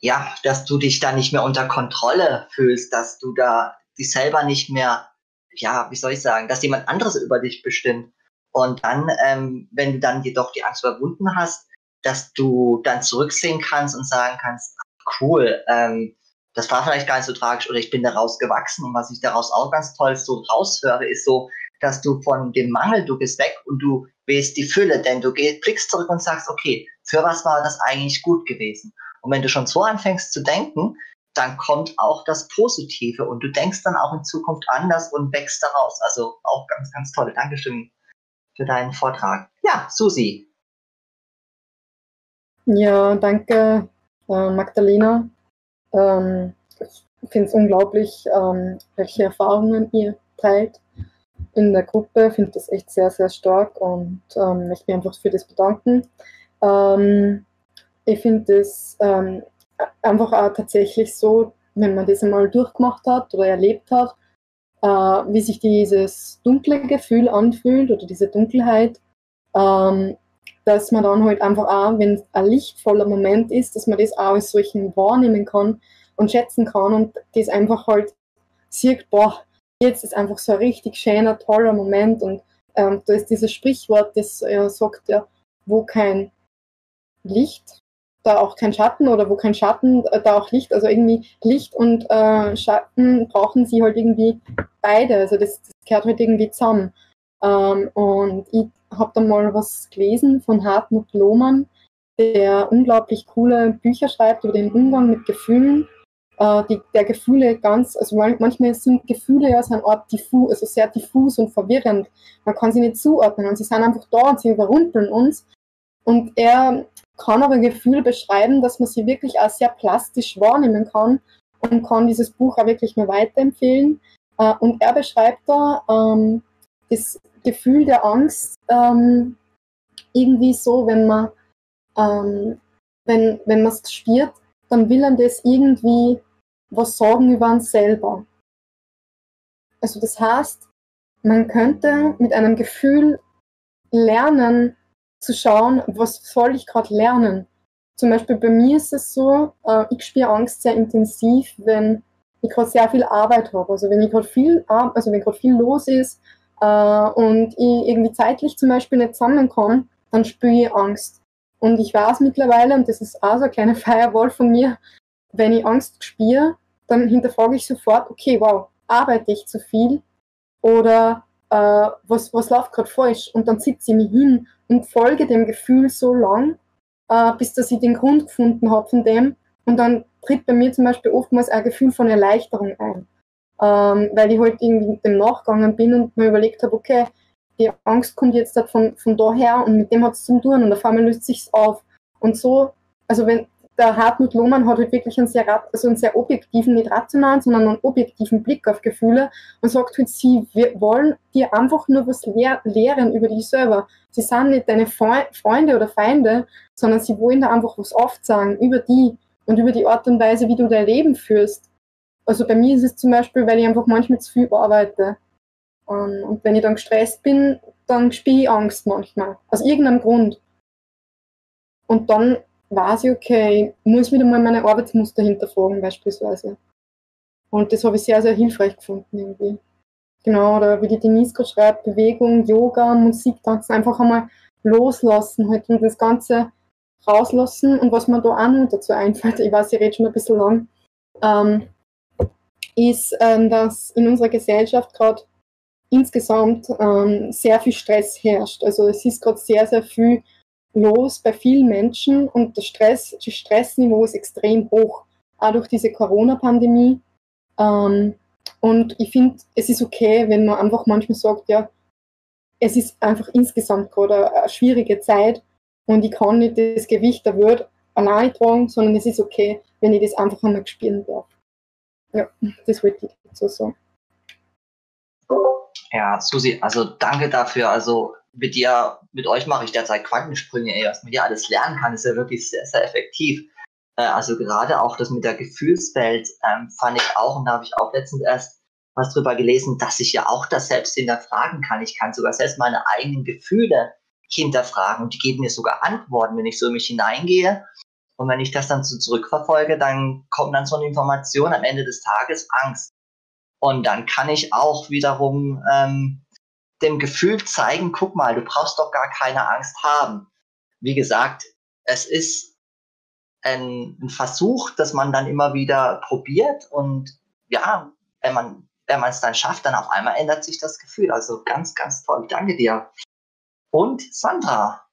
ja, dass du dich da nicht mehr unter Kontrolle fühlst, dass du da dich selber nicht mehr, ja, wie soll ich sagen, dass jemand anderes über dich bestimmt. Und dann, ähm, wenn du dann jedoch die Angst überwunden hast, dass du dann zurücksehen kannst und sagen kannst, cool, ähm, das war vielleicht gar nicht so tragisch oder ich bin daraus gewachsen. Und was ich daraus auch ganz toll so raushöre, ist so, dass du von dem Mangel, du bist weg und du wählst die Fülle, denn du gehst, blickst zurück und sagst, okay, für was war das eigentlich gut gewesen? Und wenn du schon so anfängst zu denken, dann kommt auch das Positive und du denkst dann auch in Zukunft anders und wächst daraus. Also auch ganz, ganz toll. Dankeschön für deinen Vortrag. Ja, Susi. Ja, danke, äh, Magdalena. Ähm, finde es unglaublich, ähm, welche Erfahrungen ihr teilt in der Gruppe. Finde das echt sehr, sehr stark und ähm, möchte mich einfach für das bedanken. Ähm, ich finde es ähm, einfach auch tatsächlich so, wenn man das einmal durchgemacht hat oder erlebt hat, äh, wie sich dieses dunkle Gefühl anfühlt oder diese Dunkelheit, ähm, dass man dann halt einfach auch, wenn ein lichtvoller Moment ist, dass man das auch als solchen wahrnehmen kann und schätzen kann und das einfach halt sieht, boah, jetzt ist einfach so ein richtig schöner, toller Moment und ähm, da ist dieses Sprichwort, das äh, sagt ja, wo kein Licht, da auch kein Schatten oder wo kein Schatten, äh, da auch Licht. Also irgendwie Licht und äh, Schatten brauchen sie halt irgendwie beide. Also das, das gehört halt irgendwie zusammen. Ähm, und ich habe da mal was gelesen von Hartmut Lohmann, der unglaublich coole Bücher schreibt über den Umgang mit Gefühlen. Äh, die, der Gefühle ganz, also manchmal sind Gefühle ja so eine Art diffus, also sehr diffus und verwirrend. Man kann sie nicht zuordnen und sie sind einfach da und sie überrumpeln uns. Und er kann aber Gefühle beschreiben, dass man sie wirklich auch sehr plastisch wahrnehmen kann und kann dieses Buch auch wirklich nur weiterempfehlen. Äh, und er beschreibt da ähm, das Gefühl der Angst ähm, irgendwie so, wenn man ähm, wenn, wenn man es spürt, dann will man das irgendwie was sagen über uns selber. Also das heißt, man könnte mit einem Gefühl lernen, zu schauen, was soll ich gerade lernen. Zum Beispiel bei mir ist es so, äh, ich spüre Angst sehr intensiv, wenn ich gerade sehr viel Arbeit habe. Also wenn ich gerade viel, also wenn gerade viel los ist äh, und ich irgendwie zeitlich zum Beispiel nicht zusammenkomme, dann spüre ich Angst. Und ich weiß mittlerweile, und das ist auch so eine kleine Firewall von mir, wenn ich Angst spüre, dann hinterfrage ich sofort, okay, wow, arbeite ich zu viel oder äh, was, was läuft gerade falsch? Und dann sitze ich mich hin und folge dem Gefühl so lang, äh, bis dass ich den Grund gefunden habe von dem. Und dann tritt bei mir zum Beispiel oftmals ein Gefühl von Erleichterung ein. Ähm, weil ich halt irgendwie dem nachgegangen bin und mir überlegt habe, okay, die Angst kommt jetzt halt von, von daher und mit dem hat es zu tun und auf einmal löst sich's auf. Und so, also wenn, der Hartmut Lohmann hat halt wirklich einen sehr, also einen sehr objektiven, nicht rationalen, sondern einen objektiven Blick auf Gefühle und sagt halt, sie wollen dir einfach nur was lehr lehren über dich selber. Sie sind nicht deine Fe Freunde oder Feinde, sondern sie wollen da einfach was aufzeigen über die und über die Art und Weise, wie du dein Leben führst. Also bei mir ist es zum Beispiel, weil ich einfach manchmal zu viel arbeite. Ähm, und wenn ich dann gestresst bin, dann spiele ich Angst manchmal. Aus irgendeinem Grund. Und dann weiß ich, okay, ich muss wieder mal meine Arbeitsmuster hinterfragen beispielsweise. Und das habe ich sehr, sehr hilfreich gefunden irgendwie. Genau, oder wie die Denise gerade schreibt, Bewegung, Yoga, Musik, Tanzen, einfach einmal loslassen halt und das Ganze rauslassen. Und was mir da auch noch dazu einfällt, ich weiß, ich rede schon ein bisschen lang, ähm, ist, ähm, dass in unserer Gesellschaft gerade insgesamt ähm, sehr viel Stress herrscht. Also es ist gerade sehr, sehr viel los bei vielen Menschen und der Stress, das Stressniveau ist extrem hoch, auch durch diese Corona-Pandemie. Ähm, und ich finde, es ist okay, wenn man einfach manchmal sagt, ja, es ist einfach insgesamt gerade eine schwierige Zeit und ich kann nicht das Gewicht der Welt allein tragen, sondern es ist okay, wenn ich das einfach einmal spielen darf. Ja, das wollte ich dazu sagen. Ja, Susi, also danke dafür. Also mit dir, mit euch mache ich derzeit Quantensprünge, ey, was man hier alles lernen kann, ist ja wirklich sehr, sehr effektiv. Äh, also gerade auch das mit der Gefühlswelt ähm, fand ich auch, und da habe ich auch letztens erst was drüber gelesen, dass ich ja auch das selbst hinterfragen kann. Ich kann sogar selbst meine eigenen Gefühle hinterfragen und die geben mir sogar Antworten, wenn ich so in mich hineingehe. Und wenn ich das dann so zurückverfolge, dann kommt dann so eine Information am Ende des Tages Angst. Und dann kann ich auch wiederum ähm, dem Gefühl zeigen, guck mal, du brauchst doch gar keine Angst haben. Wie gesagt, es ist ein, ein Versuch, dass man dann immer wieder probiert und ja, wenn man wenn man es dann schafft, dann auf einmal ändert sich das Gefühl. Also ganz, ganz toll. Danke dir. Und Sandra,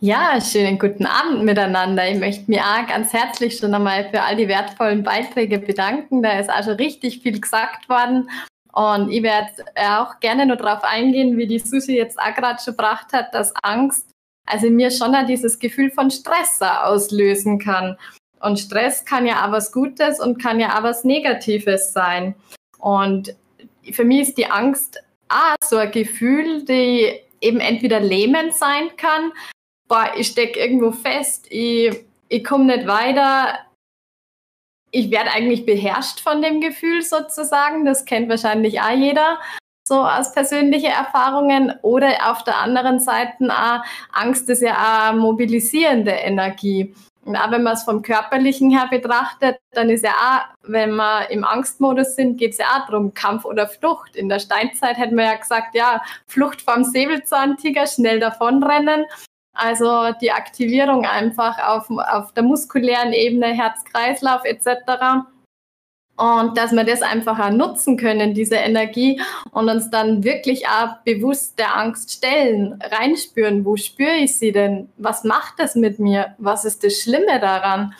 Ja, schönen guten Abend miteinander. Ich möchte mich auch ganz herzlich schon einmal für all die wertvollen Beiträge bedanken. Da ist schon richtig viel gesagt worden. Und ich werde auch gerne nur darauf eingehen, wie die Susi jetzt auch gerade schon gebracht hat, dass Angst also mir schon auch dieses Gefühl von Stress auslösen kann. Und Stress kann ja auch was Gutes und kann ja auch was Negatives sein. Und für mich ist die Angst auch so ein Gefühl, die eben entweder lähmend sein kann, boah, ich stecke irgendwo fest, ich, ich komme nicht weiter, ich werde eigentlich beherrscht von dem Gefühl sozusagen, das kennt wahrscheinlich auch jeder so aus persönlichen Erfahrungen oder auf der anderen Seite auch Angst ist ja auch mobilisierende Energie. Und auch wenn man es vom Körperlichen her betrachtet, dann ist ja auch, wenn wir im Angstmodus sind, geht es ja auch darum, Kampf oder Flucht. In der Steinzeit hätten wir ja gesagt, ja, Flucht vom Säbelzahntiger, schnell davonrennen. Also die Aktivierung einfach auf, auf der muskulären Ebene, Herz-Kreislauf etc und dass wir das einfach auch nutzen können, diese Energie und uns dann wirklich auch bewusst der Angst stellen, reinspüren, wo spüre ich sie denn? Was macht das mit mir? Was ist das Schlimme daran?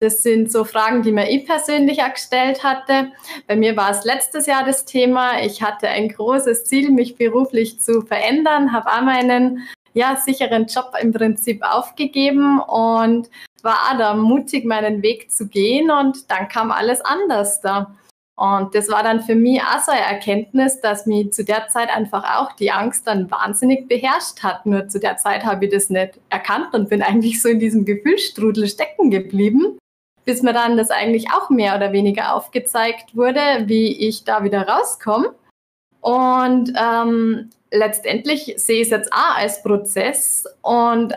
Das sind so Fragen, die mir ich persönlich auch gestellt hatte. Bei mir war es letztes Jahr das Thema. Ich hatte ein großes Ziel, mich beruflich zu verändern, habe auch meinen ja, sicheren Job im Prinzip aufgegeben und war da mutig, meinen Weg zu gehen und dann kam alles anders da. Und das war dann für mich auch so eine Erkenntnis, dass mich zu der Zeit einfach auch die Angst dann wahnsinnig beherrscht hat. Nur zu der Zeit habe ich das nicht erkannt und bin eigentlich so in diesem Gefühlsstrudel stecken geblieben, bis mir dann das eigentlich auch mehr oder weniger aufgezeigt wurde, wie ich da wieder rauskomme. Und ähm, letztendlich sehe ich es jetzt auch als Prozess und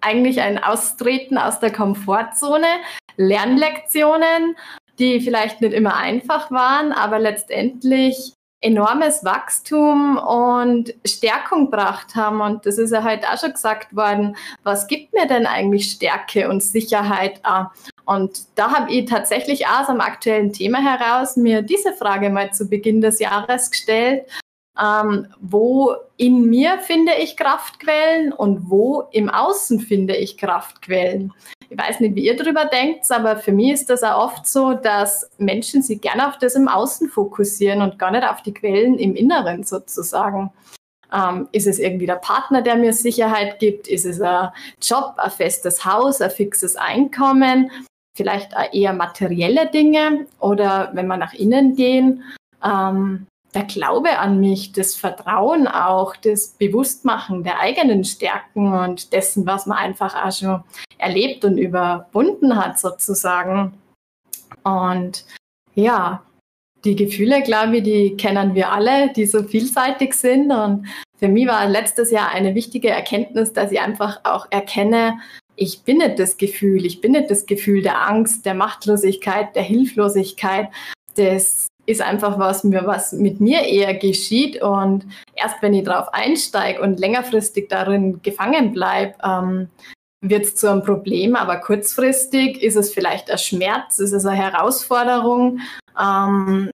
eigentlich ein Austreten aus der Komfortzone, Lernlektionen, die vielleicht nicht immer einfach waren, aber letztendlich enormes Wachstum und Stärkung gebracht haben. Und das ist ja heute auch schon gesagt worden, was gibt mir denn eigentlich Stärke und Sicherheit? Und da habe ich tatsächlich aus dem aktuellen Thema heraus mir diese Frage mal zu Beginn des Jahres gestellt ähm, wo in mir finde ich Kraftquellen und wo im Außen finde ich Kraftquellen. Ich weiß nicht, wie ihr darüber denkt, aber für mich ist das auch oft so, dass Menschen sich gerne auf das im Außen fokussieren und gar nicht auf die Quellen im Inneren sozusagen. Ähm, ist es irgendwie der Partner, der mir Sicherheit gibt? Ist es ein Job, ein festes Haus, ein fixes Einkommen? Vielleicht eher materielle Dinge oder wenn wir nach innen gehen, ähm, der Glaube an mich, das Vertrauen auch, das Bewusstmachen der eigenen Stärken und dessen, was man einfach auch schon erlebt und überwunden hat sozusagen. Und ja, die Gefühle, glaube ich, die kennen wir alle, die so vielseitig sind. Und für mich war letztes Jahr eine wichtige Erkenntnis, dass ich einfach auch erkenne, ich bin nicht das Gefühl, ich bin nicht das Gefühl der Angst, der Machtlosigkeit, der Hilflosigkeit, des ist einfach was, was mit mir eher geschieht. Und erst wenn ich darauf einsteige und längerfristig darin gefangen bleibe, ähm, wird es zu einem Problem. Aber kurzfristig ist es vielleicht ein Schmerz, ist es eine Herausforderung. Ähm,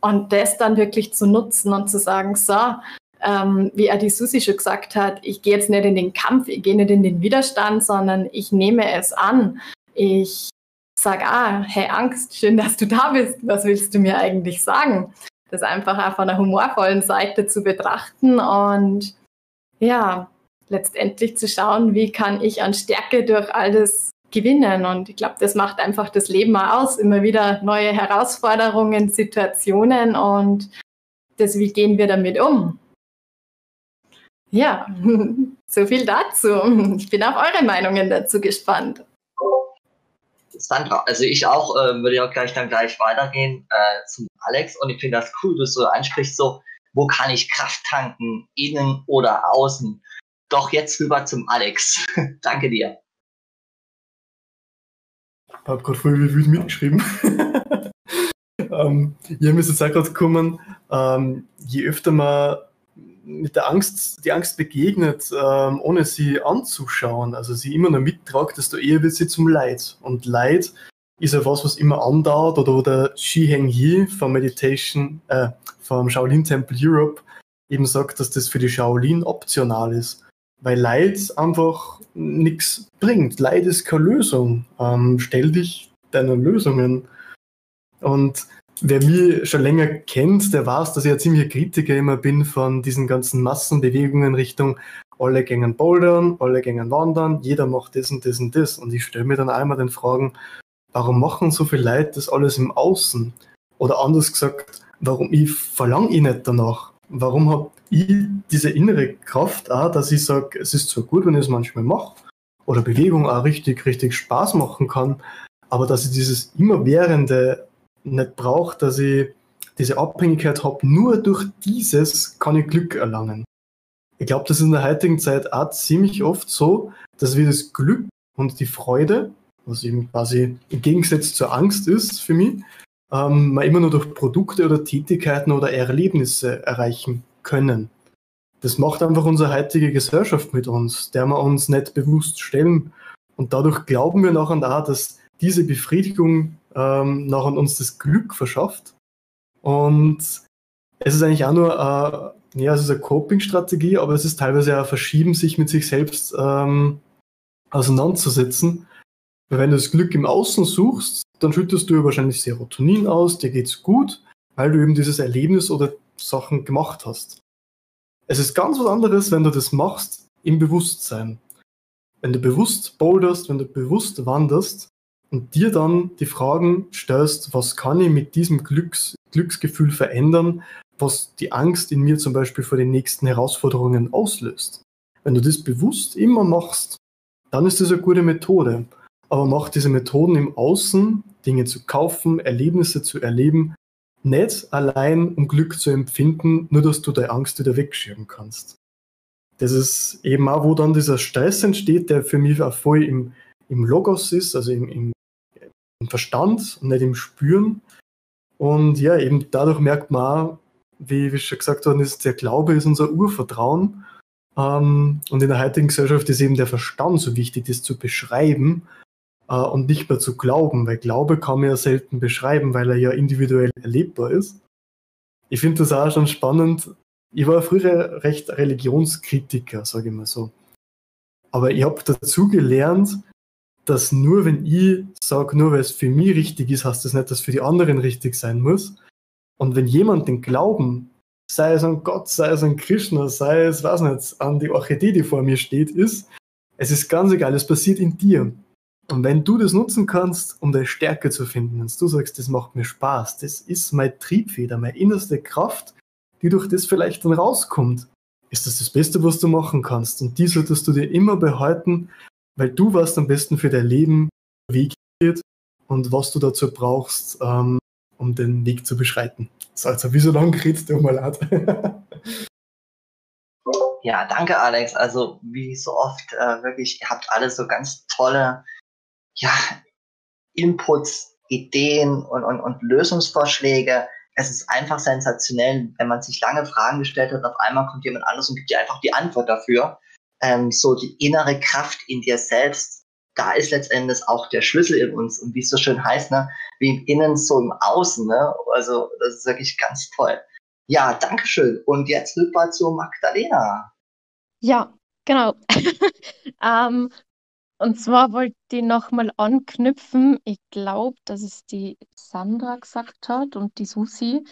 und das dann wirklich zu nutzen und zu sagen, so, ähm, wie Adi Susi schon gesagt hat, ich gehe jetzt nicht in den Kampf, ich gehe nicht in den Widerstand, sondern ich nehme es an. Ich sag, ah, hey Angst, schön, dass du da bist. Was willst du mir eigentlich sagen? Das einfach auch von einer humorvollen Seite zu betrachten und ja, letztendlich zu schauen, wie kann ich an Stärke durch all das gewinnen. Und ich glaube, das macht einfach das Leben mal aus. Immer wieder neue Herausforderungen, Situationen und das, wie gehen wir damit um? Ja, so viel dazu. Ich bin auf eure Meinungen dazu gespannt. Sandra, also ich auch, äh, würde ja gleich dann gleich weitergehen äh, zum Alex und ich finde das cool, dass du ansprichst so, wo kann ich Kraft tanken, innen oder außen? Doch jetzt rüber zum Alex. Danke dir. Ich habe gerade voll wild mitgeschrieben. ähm, ja, mir ist jetzt auch gerade gekommen, ähm, je öfter man mit der Angst, die Angst begegnet, ähm, ohne sie anzuschauen, also sie immer nur mittragt, desto eher wird sie zum Leid. Und Leid ist ja was, was immer andauert, oder wo der Shi Heng Yi vom Meditation, äh, vom Shaolin Temple Europe eben sagt, dass das für die Shaolin optional ist. Weil Leid einfach nichts bringt. Leid ist keine Lösung. Ähm, stell dich deinen Lösungen. Und wer mich schon länger kennt, der weiß, dass ich ein ziemlicher Kritiker immer bin von diesen ganzen Massenbewegungen Richtung alle gängen bouldern, alle gängen wandern, jeder macht das und das und das. Und ich stelle mir dann einmal den Fragen, warum machen so viele Leute das alles im Außen? Oder anders gesagt, warum ich verlange ich nicht danach? Warum habe ich diese innere Kraft auch, dass ich sage, es ist zwar gut, wenn ich es manchmal mache, oder Bewegung auch richtig, richtig Spaß machen kann, aber dass ich dieses immerwährende nicht brauche, dass ich diese Abhängigkeit habe, nur durch dieses kann ich Glück erlangen. Ich glaube, das ist in der heutigen Zeit auch ziemlich oft so, dass wir das Glück und die Freude, was eben quasi im Gegensatz zur Angst ist für mich, ähm, man immer nur durch Produkte oder Tätigkeiten oder Erlebnisse erreichen können. Das macht einfach unsere heutige Gesellschaft mit uns, der wir uns nicht bewusst stellen. Und dadurch glauben wir nachher auch, dass diese Befriedigung ähm, nachher uns das Glück verschafft. Und es ist eigentlich auch nur, äh, ja, es ist eine Coping-Strategie, aber es ist teilweise auch Verschieben, sich mit sich selbst ähm, auseinanderzusetzen. Weil wenn du das Glück im Außen suchst, dann schüttest du wahrscheinlich Serotonin aus, dir geht's gut, weil du eben dieses Erlebnis oder Sachen gemacht hast. Es ist ganz was anderes, wenn du das machst im Bewusstsein. Wenn du bewusst boulderst, wenn du bewusst wanderst und dir dann die Fragen stellst, was kann ich mit diesem Glücks, Glücksgefühl verändern, was die Angst in mir zum Beispiel vor den nächsten Herausforderungen auslöst. Wenn du das bewusst immer machst, dann ist das eine gute Methode. Aber mach diese Methoden im Außen, Dinge zu kaufen, Erlebnisse zu erleben, nicht allein um Glück zu empfinden, nur dass du deine Angst wieder wegschieben kannst. Das ist eben auch, wo dann dieser Stress entsteht, der für mich auch voll im, im Logos ist, also im, im, im Verstand und nicht im Spüren. Und ja, eben dadurch merkt man auch, wie, wie schon gesagt worden ist, der Glaube ist unser Urvertrauen. Ähm, und in der heutigen Gesellschaft ist eben der Verstand so wichtig, das zu beschreiben äh, und nicht mehr zu glauben, weil Glaube kann man ja selten beschreiben, weil er ja individuell erlebbar ist. Ich finde das auch schon spannend. Ich war früher recht Religionskritiker, sage ich mal so. Aber ich habe dazu gelernt, dass nur wenn ich sage, nur weil es für mich richtig ist, heißt das nicht, dass es für die anderen richtig sein muss. Und wenn jemand den Glauben, sei es an Gott, sei es an Krishna, sei es, weiß nicht, an die Orchidee, die vor mir steht, ist, es ist ganz egal, es passiert in dir. Und wenn du das nutzen kannst, um deine Stärke zu finden, wenn du sagst, das macht mir Spaß, das ist meine Triebfeder, meine innerste Kraft, die durch das vielleicht dann rauskommt, ist das das Beste, was du machen kannst. Und die solltest du dir immer behalten, weil du weißt am besten für dein Leben, Weg geht und was du dazu brauchst, ähm, um den Weg zu beschreiten. So, also wie so lange geredet, du mal leid. Ja, danke Alex. Also wie so oft äh, wirklich, ihr habt alle so ganz tolle ja, Inputs, Ideen und, und, und Lösungsvorschläge. Es ist einfach sensationell, wenn man sich lange Fragen gestellt hat, auf einmal kommt jemand anderes und gibt dir einfach die Antwort dafür. Ähm, so die innere Kraft in dir selbst, da ist letztendlich auch der Schlüssel in uns. Und wie es so schön heißt, ne, wie im Innen, so im Außen. Ne? Also das ist wirklich ganz toll. Ja, Dankeschön. Und jetzt rüber zu Magdalena. Ja, genau. ähm, und zwar wollte ich nochmal anknüpfen. Ich glaube, dass es die Sandra gesagt hat und die Susi,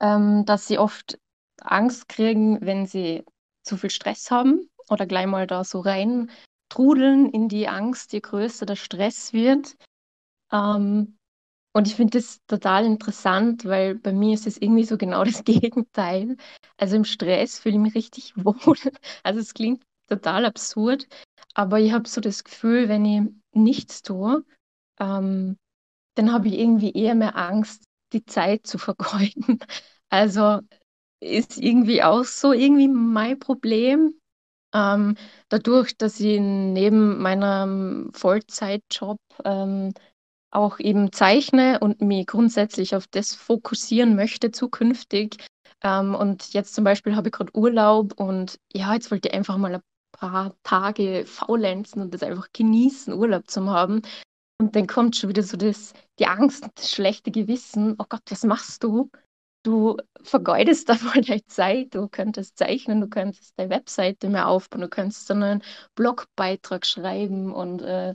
ähm, dass sie oft Angst kriegen, wenn sie zu viel Stress haben oder gleich mal da so rein trudeln in die Angst, je größer der Stress wird. Ähm, und ich finde das total interessant, weil bei mir ist es irgendwie so genau das Gegenteil. Also im Stress fühle ich mich richtig wohl. Also es klingt total absurd, aber ich habe so das Gefühl, wenn ich nichts tue, ähm, dann habe ich irgendwie eher mehr Angst, die Zeit zu vergeuden. Also ist irgendwie auch so irgendwie mein Problem. Ähm, dadurch, dass ich neben meinem Vollzeitjob ähm, auch eben zeichne und mich grundsätzlich auf das fokussieren möchte zukünftig. Ähm, und jetzt zum Beispiel habe ich gerade Urlaub und ja, jetzt wollte ich einfach mal ein paar Tage faulenzen und das einfach genießen, Urlaub zu haben. Und dann kommt schon wieder so das, die Angst das schlechte Gewissen. Oh Gott, was machst du? Du vergeudest da voll deine Zeit. Du könntest zeichnen, du könntest deine Webseite mehr aufbauen, du könntest einen Blogbeitrag schreiben und, äh,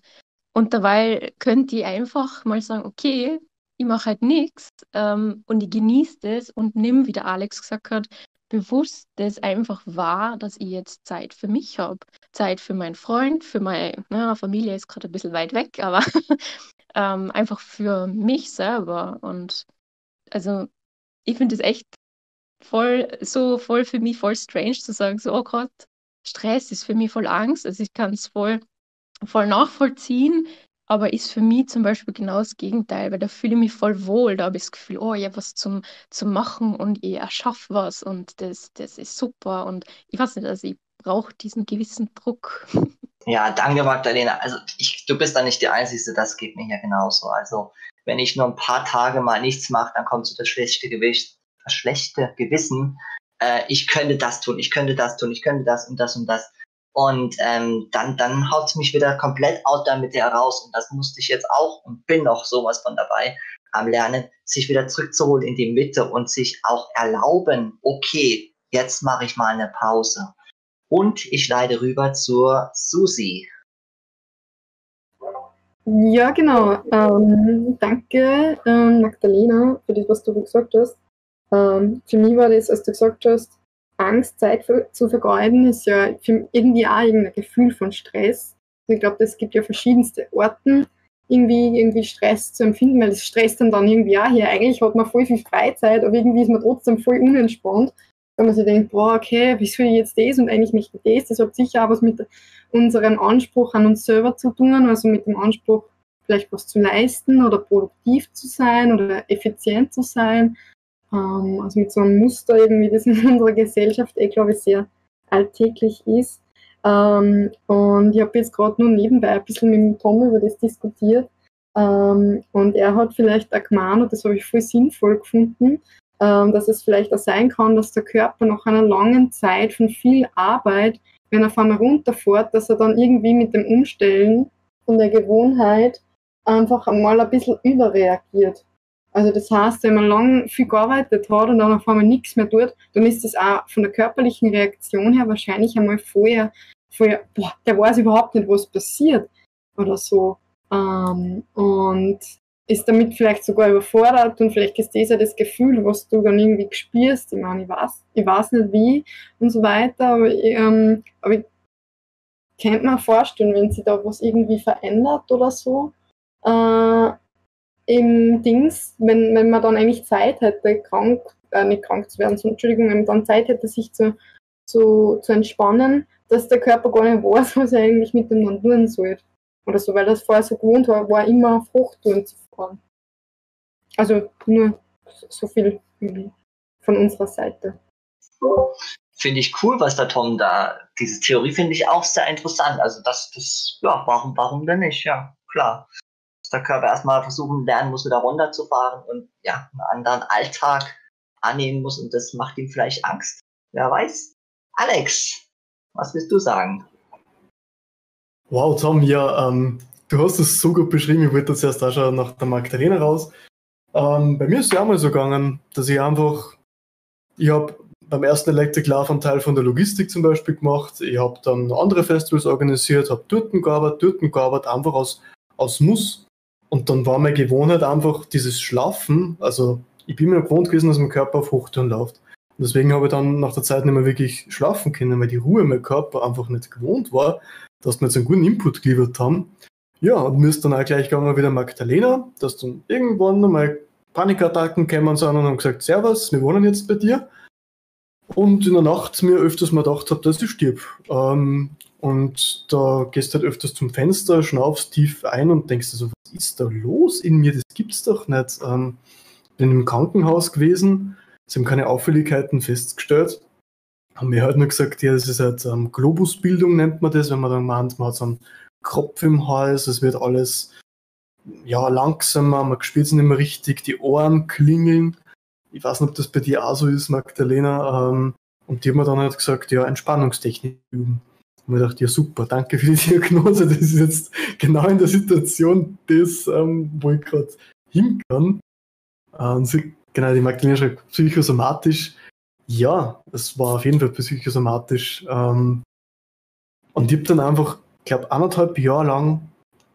und dabei könnt ihr einfach mal sagen, okay, ich mache halt nichts ähm, und ich genieße das und nimm, wie der Alex gesagt hat, bewusst das einfach wahr, dass ich jetzt Zeit für mich habe. Zeit für meinen Freund, für meine na, Familie ist gerade ein bisschen weit weg, aber ähm, einfach für mich selber. Und also ich finde es echt voll, so voll für mich voll strange zu sagen, so, oh Gott, Stress ist für mich voll Angst. Also ich kann es voll, voll nachvollziehen, aber ist für mich zum Beispiel genau das Gegenteil, weil da fühle ich mich voll wohl. Da habe ich das Gefühl, oh, ich habe was zum, zum Machen und ich erschaffe was und das, das ist super. Und ich weiß nicht, also ich brauche diesen gewissen Druck. Ja, danke Magdalena. Also ich, du bist da nicht die Einzige, das geht mir ja genauso. Also wenn ich nur ein paar Tage mal nichts mache, dann kommt so das schlechte Gewicht, das schlechte Gewissen. Äh, ich könnte das tun, ich könnte das tun, ich könnte das und das und das. Und ähm, dann, dann haut es mich wieder komplett out damit heraus. Und das musste ich jetzt auch und bin noch sowas von dabei am Lernen, sich wieder zurückzuholen in die Mitte und sich auch erlauben, okay, jetzt mache ich mal eine Pause. Und ich leide rüber zur Susi. Ja, genau. Ähm, danke, ähm, Magdalena, für das, was du gesagt hast. Ähm, für mich war das, als du gesagt hast, Angst, Zeit für, zu vergeuden, ist ja irgendwie auch irgendein Gefühl von Stress. Ich glaube, es gibt ja verschiedenste Orten, irgendwie, irgendwie Stress zu empfinden, weil das stresst dann, dann irgendwie auch hier. Eigentlich hat man voll viel Freizeit, aber irgendwie ist man trotzdem voll unentspannt, wenn man sich denkt, boah, okay, wie soll ich jetzt das und eigentlich ich das. Das hat sicher auch was mit unserem Anspruch an uns selber zu tun, also mit dem Anspruch, vielleicht was zu leisten oder produktiv zu sein oder effizient zu sein. Ähm, also mit so einem Muster irgendwie, das in unserer Gesellschaft eh, glaube ich, sehr alltäglich ist. Ähm, und ich habe jetzt gerade nur nebenbei ein bisschen mit dem Tom über das diskutiert. Ähm, und er hat vielleicht auch gemeint, und das habe ich voll sinnvoll gefunden, dass es vielleicht auch sein kann, dass der Körper nach einer langen Zeit von viel Arbeit, wenn er auf einmal runterfährt, dass er dann irgendwie mit dem Umstellen von der Gewohnheit einfach einmal ein bisschen überreagiert. Also das heißt, wenn man lang viel gearbeitet hat und dann auf einmal nichts mehr tut, dann ist das auch von der körperlichen Reaktion her wahrscheinlich einmal vorher, vorher boah, der weiß überhaupt nicht, was passiert oder so. Ähm, und ist damit vielleicht sogar überfordert und vielleicht ist das ja das Gefühl, was du dann irgendwie spürst. Ich meine, ich weiß, ich weiß nicht wie und so weiter, aber, ähm, aber ich könnte mir vorstellen, wenn sich da was irgendwie verändert oder so, äh, im Dings, wenn, wenn man dann eigentlich Zeit hätte, krank, äh, nicht krank zu werden, so, Entschuldigung, wenn man dann Zeit hätte, sich zu, zu, zu entspannen, dass der Körper gar nicht weiß, was er eigentlich mit dem dann tun soll. Oder so, weil das vorher so gewohnt war, war immer auf Hochtouren zu fahren. Also nur so viel von unserer Seite. Finde ich cool, was der Tom da, diese Theorie finde ich auch sehr interessant. Also das, das, ja, warum, warum denn nicht? Ja, klar der Körper erstmal versuchen lernen muss, wieder runterzufahren und ja, einen anderen Alltag annehmen muss und das macht ihm vielleicht Angst. Wer weiß? Alex, was willst du sagen? Wow, Tom, ja, ähm, du hast es so gut beschrieben. Ich wollte zuerst auch schon nach der Magdalena raus. Ähm, bei mir ist es ja auch mal so gegangen, dass ich einfach, ich habe beim ersten Electric Love einen Teil von der Logistik zum Beispiel gemacht. Ich habe dann andere Festivals organisiert, habe dort gearbeitet, dort gearbeitet, einfach aus, aus Muss. Und dann war meine Gewohnheit einfach dieses Schlafen. Also ich bin mir gewohnt gewesen, dass mein Körper auf Hochtouren läuft. Und deswegen habe ich dann nach der Zeit nicht mehr wirklich schlafen können, weil die Ruhe mein Körper einfach nicht gewohnt war, dass wir jetzt einen guten Input geliefert haben. Ja, und mir ist dann auch gleich gegangen wieder Magdalena, dass dann irgendwann nochmal Panikattacken kämen sind und haben gesagt, Servus, wir wohnen jetzt bei dir. Und in der Nacht mir öfters mal gedacht habe, dass ich stirb. Ähm, und da gehst du halt öfters zum Fenster, schnaufst tief ein und denkst so, was ist da los in mir? Das gibt's doch nicht. Ähm, bin im Krankenhaus gewesen, sie haben keine Auffälligkeiten festgestellt. Haben mir halt nur gesagt, ja, das ist halt ähm, Globusbildung, nennt man das, wenn man dann meint, man hat so einen Kropf im Hals, es wird alles ja, langsamer, man spürt es nicht mehr richtig, die Ohren klingeln. Ich weiß nicht, ob das bei dir auch so ist, Magdalena. Ähm, und die haben mir dann halt gesagt, ja, Entspannungstechnik üben. Und ich dachte, ja super, danke für die Diagnose. Das ist jetzt genau in der Situation, das, ähm, wo ich gerade hin kann. Ähm, sie, genau, die Magdalena schreibt psychosomatisch. Ja, es war auf jeden Fall psychosomatisch. Ähm, und ich habe dann einfach, glaube, anderthalb Jahre lang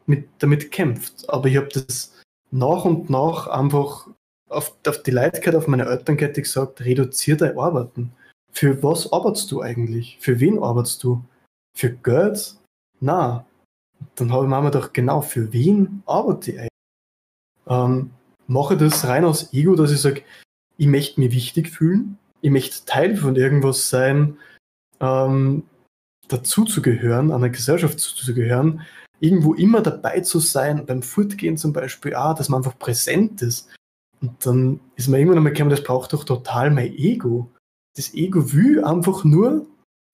mit, damit gekämpft. Aber ich habe das nach und nach einfach auf, auf die Leitkeit, auf meine Elternkette gesagt, reduziere dein Arbeiten. Für was arbeitest du eigentlich? Für wen arbeitest du? Für Geld? Na. Dann habe ich mir gedacht, genau, für wen arbeite ich eigentlich? Ähm, mache das rein aus Ego, dass ich sage, ich möchte mich wichtig fühlen, ich möchte Teil von irgendwas sein, ähm, dazu zu gehören, einer Gesellschaft zuzugehören, irgendwo immer dabei zu sein, beim Fortgehen zum Beispiel auch, dass man einfach präsent ist. Und dann ist mir irgendwann einmal gekommen, das braucht doch total mein Ego. Das Ego will einfach nur,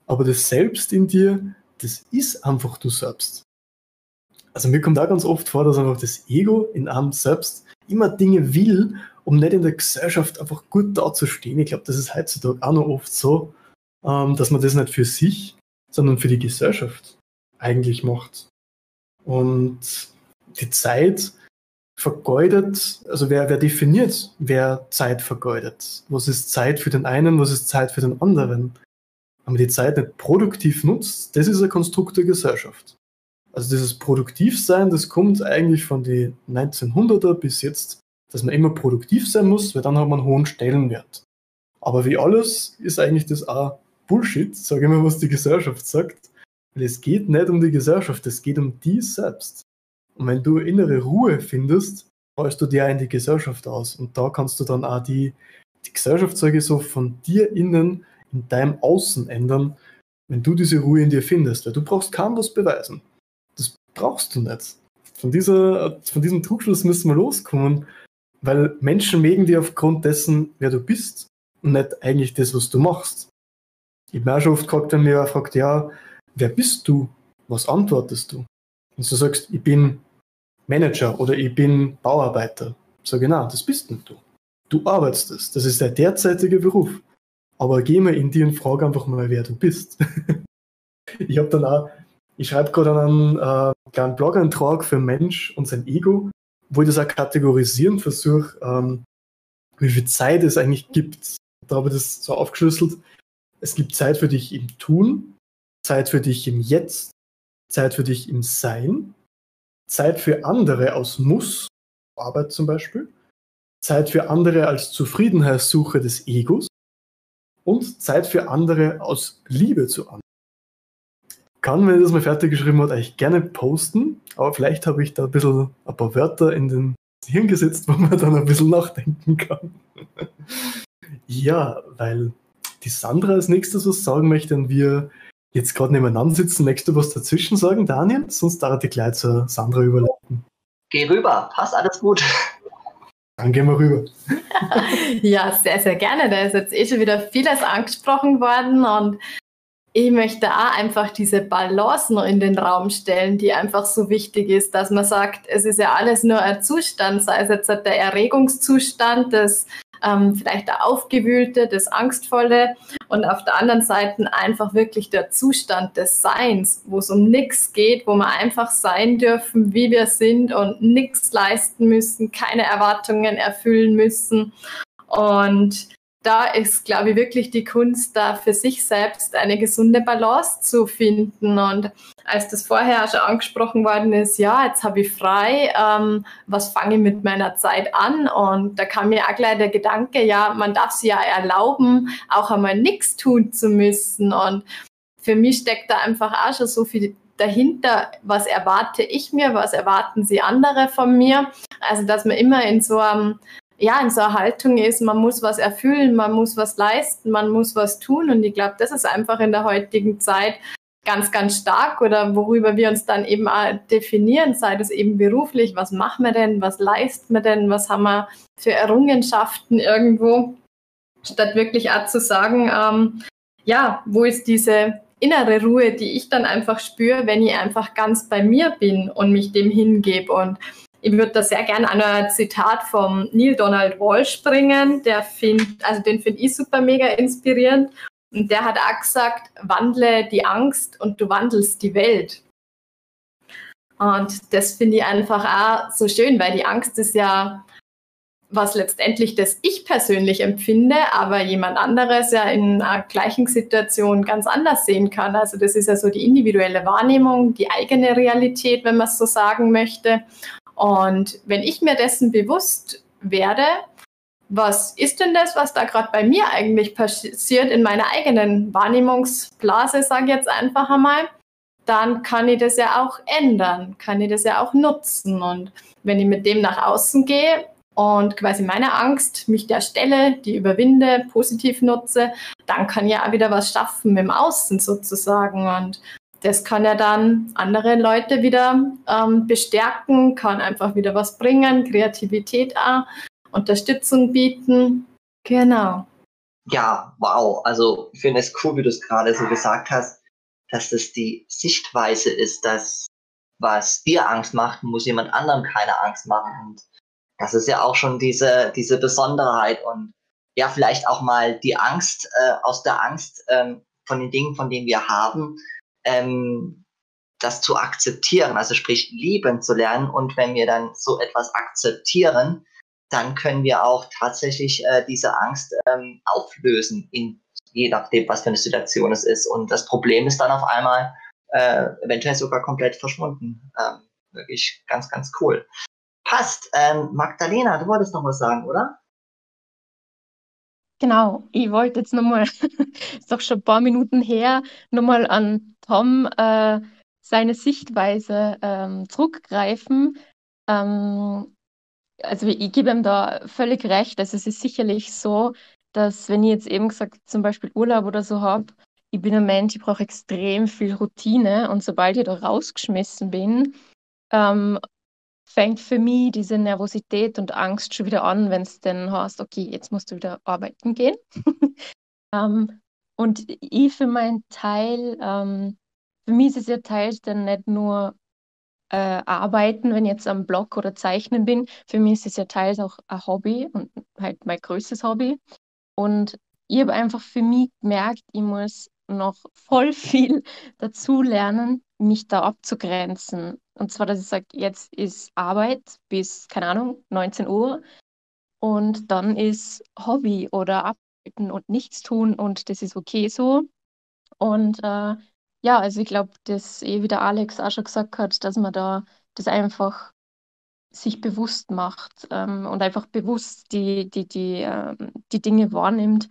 aber das Selbst in dir, das ist einfach du selbst. Also mir kommt auch ganz oft vor, dass einfach das Ego in einem selbst immer Dinge will, um nicht in der Gesellschaft einfach gut dazustehen. Ich glaube, das ist heutzutage auch noch oft so, ähm, dass man das nicht für sich, sondern für die Gesellschaft eigentlich macht. Und die Zeit vergeudet, also wer, wer definiert, wer Zeit vergeudet? Was ist Zeit für den einen, was ist Zeit für den anderen? Wenn man die Zeit nicht produktiv nutzt, das ist ein Konstrukt der Gesellschaft. Also dieses Produktivsein, das kommt eigentlich von den 1900er bis jetzt, dass man immer produktiv sein muss, weil dann hat man einen hohen Stellenwert. Aber wie alles ist eigentlich das auch Bullshit, sage ich mal, was die Gesellschaft sagt. Weil es geht nicht um die Gesellschaft, es geht um die selbst. Und wenn du innere Ruhe findest, strahlst du dir in die Gesellschaft aus. Und da kannst du dann auch die, die Gesellschaft, sage ich so, von dir innen in deinem Außen ändern, wenn du diese Ruhe in dir findest. Weil du brauchst kaum was beweisen brauchst du nicht. Von, dieser, von diesem Trugschluss müssen wir loskommen, weil Menschen mögen dich aufgrund dessen, wer du bist und nicht eigentlich das, was du machst. Ich habe auch schon oft gefragt, wenn mir fragt, ja, wer bist du? Was antwortest du? Und du sagst, ich bin Manager oder ich bin Bauarbeiter. So genau, das bist nicht du. Du arbeitest es. Das ist der derzeitige Beruf. Aber geh mal in dir und frage einfach mal, wer du bist. ich habe dann auch ich schreibe gerade einen äh, kleinen Blog-Eintrag für Mensch und sein Ego, wo ich das auch kategorisieren versuche, ähm, wie viel Zeit es eigentlich gibt. Da habe ich das so aufgeschlüsselt. Es gibt Zeit für dich im Tun, Zeit für dich im Jetzt, Zeit für dich im Sein, Zeit für andere aus Muss, Arbeit zum Beispiel, Zeit für andere als Zufriedenheitssuche des Egos und Zeit für andere aus Liebe zu anderen kann, wenn ihr das mal fertig geschrieben habt, eigentlich gerne posten. Aber vielleicht habe ich da ein bisschen ein paar Wörter in den Hirn gesetzt, wo man dann ein bisschen nachdenken kann. ja, weil die Sandra als nächstes was sagen möchte und wir jetzt gerade nebeneinander sitzen, möchtest du was dazwischen sagen, Daniel? Sonst darf ich gleich zur Sandra überleiten. Geh rüber, passt alles gut. Dann gehen wir rüber. ja, sehr, sehr gerne. Da ist jetzt eh schon wieder vieles angesprochen worden und ich möchte auch einfach diese Balance noch in den Raum stellen, die einfach so wichtig ist, dass man sagt, es ist ja alles nur ein Zustand, sei es jetzt der Erregungszustand, das ähm, vielleicht der Aufgewühlte, das Angstvolle und auf der anderen Seite einfach wirklich der Zustand des Seins, wo es um nichts geht, wo wir einfach sein dürfen, wie wir sind und nichts leisten müssen, keine Erwartungen erfüllen müssen. Und da ist, glaube ich, wirklich die Kunst, da für sich selbst eine gesunde Balance zu finden. Und als das vorher schon angesprochen worden ist, ja, jetzt habe ich frei, ähm, was fange ich mit meiner Zeit an? Und da kam mir auch gleich der Gedanke, ja, man darf sich ja erlauben, auch einmal nichts tun zu müssen. Und für mich steckt da einfach auch schon so viel dahinter, was erwarte ich mir, was erwarten sie andere von mir. Also, dass man immer in so einem ja, in so einer Haltung ist, man muss was erfüllen, man muss was leisten, man muss was tun. Und ich glaube, das ist einfach in der heutigen Zeit ganz, ganz stark. Oder worüber wir uns dann eben definieren, sei das eben beruflich, was machen wir denn, was leisten wir denn, was haben wir für Errungenschaften irgendwo, statt wirklich auch zu sagen, ähm, ja, wo ist diese innere Ruhe, die ich dann einfach spüre, wenn ich einfach ganz bei mir bin und mich dem hingebe. Und ich würde da sehr gerne an ein Zitat vom Neil Donald Walsh bringen. Der find, also den finde ich super mega inspirierend. Und der hat auch gesagt, wandle die Angst und du wandelst die Welt. Und das finde ich einfach auch so schön, weil die Angst ist ja was letztendlich das ich persönlich empfinde, aber jemand anderes ja in einer gleichen Situation ganz anders sehen kann. Also das ist ja so die individuelle Wahrnehmung, die eigene Realität, wenn man es so sagen möchte. Und wenn ich mir dessen bewusst werde, was ist denn das, was da gerade bei mir eigentlich passiert in meiner eigenen Wahrnehmungsblase, sage ich jetzt einfach einmal, dann kann ich das ja auch ändern, kann ich das ja auch nutzen. Und wenn ich mit dem nach außen gehe und quasi meine Angst mich der Stelle, die überwinde, positiv nutze, dann kann ich ja auch wieder was schaffen im Außen sozusagen. Und das kann ja dann andere Leute wieder ähm, bestärken, kann einfach wieder was bringen, Kreativität auch, Unterstützung bieten. Genau. Ja, wow. Also ich finde es cool, wie du es gerade so gesagt hast, dass es die Sichtweise ist, dass was dir Angst macht, muss jemand anderem keine Angst machen. Und das ist ja auch schon diese, diese Besonderheit und ja, vielleicht auch mal die Angst, äh, aus der Angst ähm, von den Dingen, von denen wir haben, ähm, das zu akzeptieren, also sprich lieben zu lernen. Und wenn wir dann so etwas akzeptieren, dann können wir auch tatsächlich äh, diese Angst ähm, auflösen, in, je nachdem, was für eine Situation es ist. Und das Problem ist dann auf einmal äh, eventuell sogar komplett verschwunden. Ähm, wirklich ganz, ganz cool. Passt. Ähm, Magdalena, du wolltest noch was sagen, oder? Genau, ich wollte jetzt nochmal, ist doch schon ein paar Minuten her, nochmal an Tom äh, seine Sichtweise ähm, zurückgreifen. Ähm, also ich gebe ihm da völlig recht. Also es ist sicherlich so, dass wenn ich jetzt eben gesagt zum Beispiel Urlaub oder so habe, ich bin ein Mensch, ich brauche extrem viel Routine und sobald ich da rausgeschmissen bin, ähm, fängt für mich diese Nervosität und Angst schon wieder an, wenn es dann heißt, okay, jetzt musst du wieder arbeiten gehen. ähm, und ich für meinen Teil, ähm, für mich ist es ja Teil dann nicht nur äh, Arbeiten, wenn ich jetzt am Blog oder Zeichnen bin. Für mich ist es ja teils auch ein Hobby und halt mein größtes Hobby. Und ich habe einfach für mich gemerkt, ich muss noch voll viel dazu lernen, mich da abzugrenzen. Und zwar, dass ich sage, jetzt ist Arbeit bis, keine Ahnung, 19 Uhr und dann ist Hobby oder Arbeiten und nichts tun und das ist okay so. Und äh, ja, also ich glaube, dass eh wie der Alex auch schon gesagt hat, dass man da das einfach sich bewusst macht ähm, und einfach bewusst die, die, die, ähm, die Dinge wahrnimmt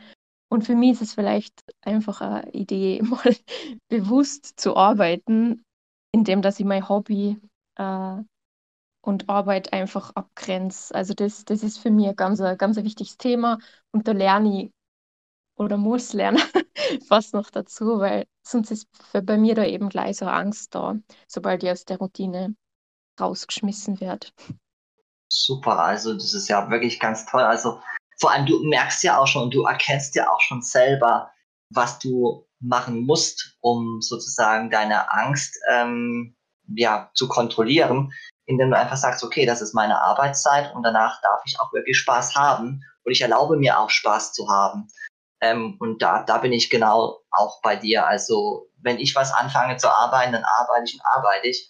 und für mich ist es vielleicht einfach eine Idee, mal bewusst zu arbeiten, indem dass ich mein Hobby äh, und Arbeit einfach abgrenze. Also das, das ist für mich ein ganz, ganz ein wichtiges Thema und da lerne ich oder muss lernen fast noch dazu, weil sonst ist bei mir da eben gleich so Angst da, sobald ich aus der Routine rausgeschmissen werde. Super, also das ist ja wirklich ganz toll. Also vor allem du merkst ja auch schon, du erkennst ja auch schon selber, was du machen musst, um sozusagen deine Angst ähm, ja, zu kontrollieren, indem du einfach sagst, okay, das ist meine Arbeitszeit und danach darf ich auch wirklich Spaß haben und ich erlaube mir auch Spaß zu haben. Ähm, und da, da bin ich genau auch bei dir. Also wenn ich was anfange zu arbeiten, dann arbeite ich und arbeite ich.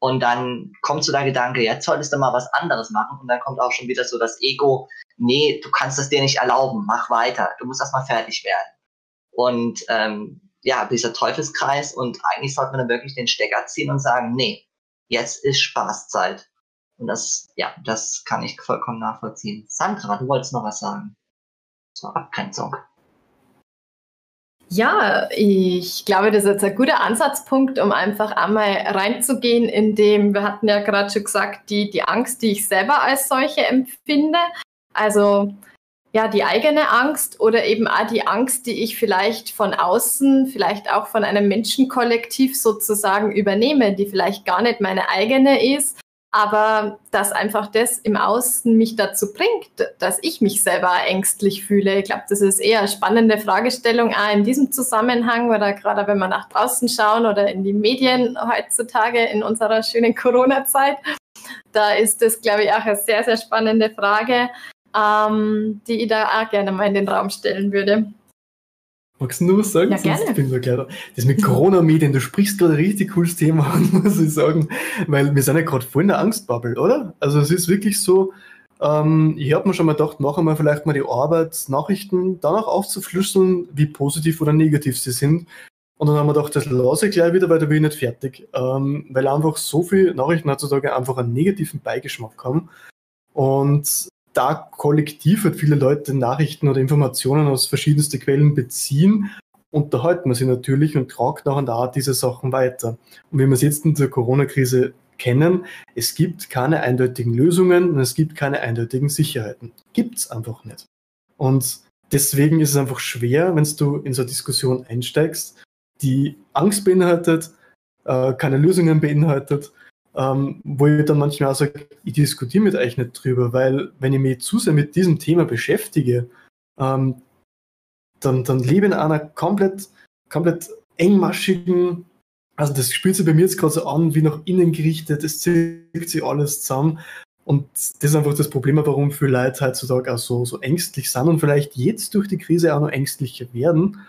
Und dann kommt so der Gedanke, jetzt solltest du mal was anderes machen. Und dann kommt auch schon wieder so das Ego, nee, du kannst es dir nicht erlauben, mach weiter, du musst erstmal fertig werden. Und ähm, ja, dieser Teufelskreis und eigentlich sollte man dann wirklich den Stecker ziehen und sagen, nee, jetzt ist Spaßzeit. Und das, ja, das kann ich vollkommen nachvollziehen. Sandra, du wolltest noch was sagen zur Abgrenzung. Ja, ich glaube, das ist jetzt ein guter Ansatzpunkt, um einfach einmal reinzugehen, in dem, wir hatten ja gerade schon gesagt, die, die Angst, die ich selber als solche empfinde. Also ja, die eigene Angst oder eben auch die Angst, die ich vielleicht von außen, vielleicht auch von einem Menschenkollektiv sozusagen übernehme, die vielleicht gar nicht meine eigene ist, aber dass einfach das im Außen mich dazu bringt, dass ich mich selber ängstlich fühle. Ich glaube, das ist eher eine spannende Fragestellung auch in diesem Zusammenhang oder gerade wenn wir nach draußen schauen oder in die Medien heutzutage in unserer schönen Corona-Zeit. Da ist das, glaube ich, auch eine sehr, sehr spannende Frage ähm, die ich da auch gerne mal in den Raum stellen würde. Magst du nur was sagen? Ja, gerne. Ich bin so klar. Das mit Corona-Medien, du sprichst gerade ein richtig cooles Thema an, muss ich sagen, weil wir sind ja gerade voll in der Angstbubble, oder? Also es ist wirklich so, ähm, ich habe mir schon mal gedacht, machen wir vielleicht mal die Arbeitsnachrichten danach aufzuflüsseln, wie positiv oder negativ sie sind. Und dann haben wir gedacht, das lasse ich gleich wieder, weil da bin ich nicht fertig. Ähm, weil einfach so viele Nachrichten heutzutage einfach einen negativen Beigeschmack haben. Und da kollektiv halt viele Leute Nachrichten oder Informationen aus verschiedensten Quellen beziehen unterhalten wir sie natürlich und tragt nachher da diese Sachen weiter. Und wie wir es jetzt in der Corona-Krise kennen, es gibt keine eindeutigen Lösungen und es gibt keine eindeutigen Sicherheiten. Gibt es einfach nicht. Und deswegen ist es einfach schwer, wenn du in so eine Diskussion einsteigst, die Angst beinhaltet, äh, keine Lösungen beinhaltet, ähm, wo ich dann manchmal auch sage, ich diskutiere mit euch nicht drüber, weil wenn ich mich zu sehr mit diesem Thema beschäftige, ähm, dann, dann lebe in einer komplett, komplett engmaschigen, also das spielt sich bei mir jetzt gerade so an, wie nach innen gerichtet, es zieht sich alles zusammen. Und das ist einfach das Problem, warum viele Leute heutzutage auch so, so ängstlich sind und vielleicht jetzt durch die Krise auch noch ängstlicher werden,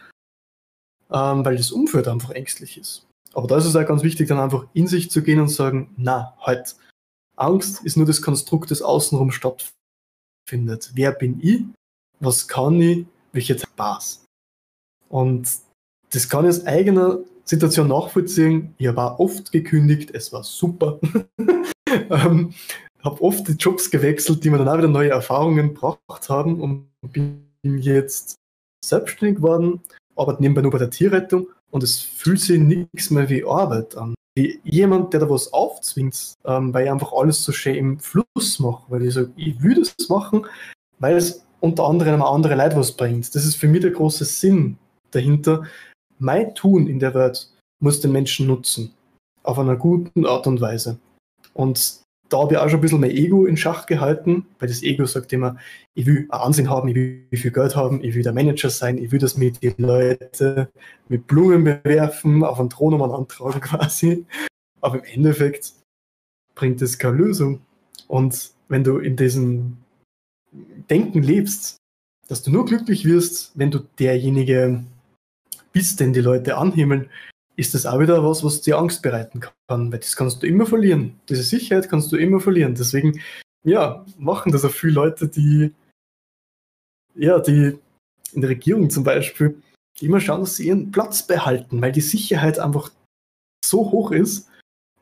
ähm, weil das Umfeld einfach ängstlich ist. Aber da ist es auch ganz wichtig, dann einfach in sich zu gehen und sagen, na, halt, Angst ist nur das Konstrukt, das außenrum stattfindet. Wer bin ich? Was kann ich? Welche Spaß? Und das kann ich aus eigener Situation nachvollziehen. Ich auch oft gekündigt, es war super. ähm, habe oft die Jobs gewechselt, die mir dann auch wieder neue Erfahrungen gebracht haben und bin jetzt selbstständig geworden, arbeite nebenbei nur bei der Tierrettung und es fühlt sich nichts mehr wie Arbeit an. Wie jemand, der da was aufzwingt, ähm, weil ich einfach alles so schön im Fluss mache, weil ich sage, ich will das machen, weil es unter anderem andere Leute was bringt. Das ist für mich der große Sinn dahinter. Mein Tun in der Welt muss den Menschen nutzen. Auf einer guten Art und Weise. Und da habe ich auch schon ein bisschen mein Ego in Schach gehalten, weil das Ego sagt immer, ich will Ansehen haben, ich will viel Geld haben, ich will der Manager sein, ich will, dass mir die Leute mit Blumen bewerfen, auf einen Thron um antragen quasi. Aber im Endeffekt bringt es keine Lösung. Und wenn du in diesem Denken lebst, dass du nur glücklich wirst, wenn du derjenige bist, den die Leute anhimmeln, ist das auch wieder was, was dir Angst bereiten kann, weil das kannst du immer verlieren. Diese Sicherheit kannst du immer verlieren. Deswegen, ja, machen das auch viele Leute, die, ja, die in der Regierung zum Beispiel immer schauen, dass sie ihren Platz behalten, weil die Sicherheit einfach so hoch ist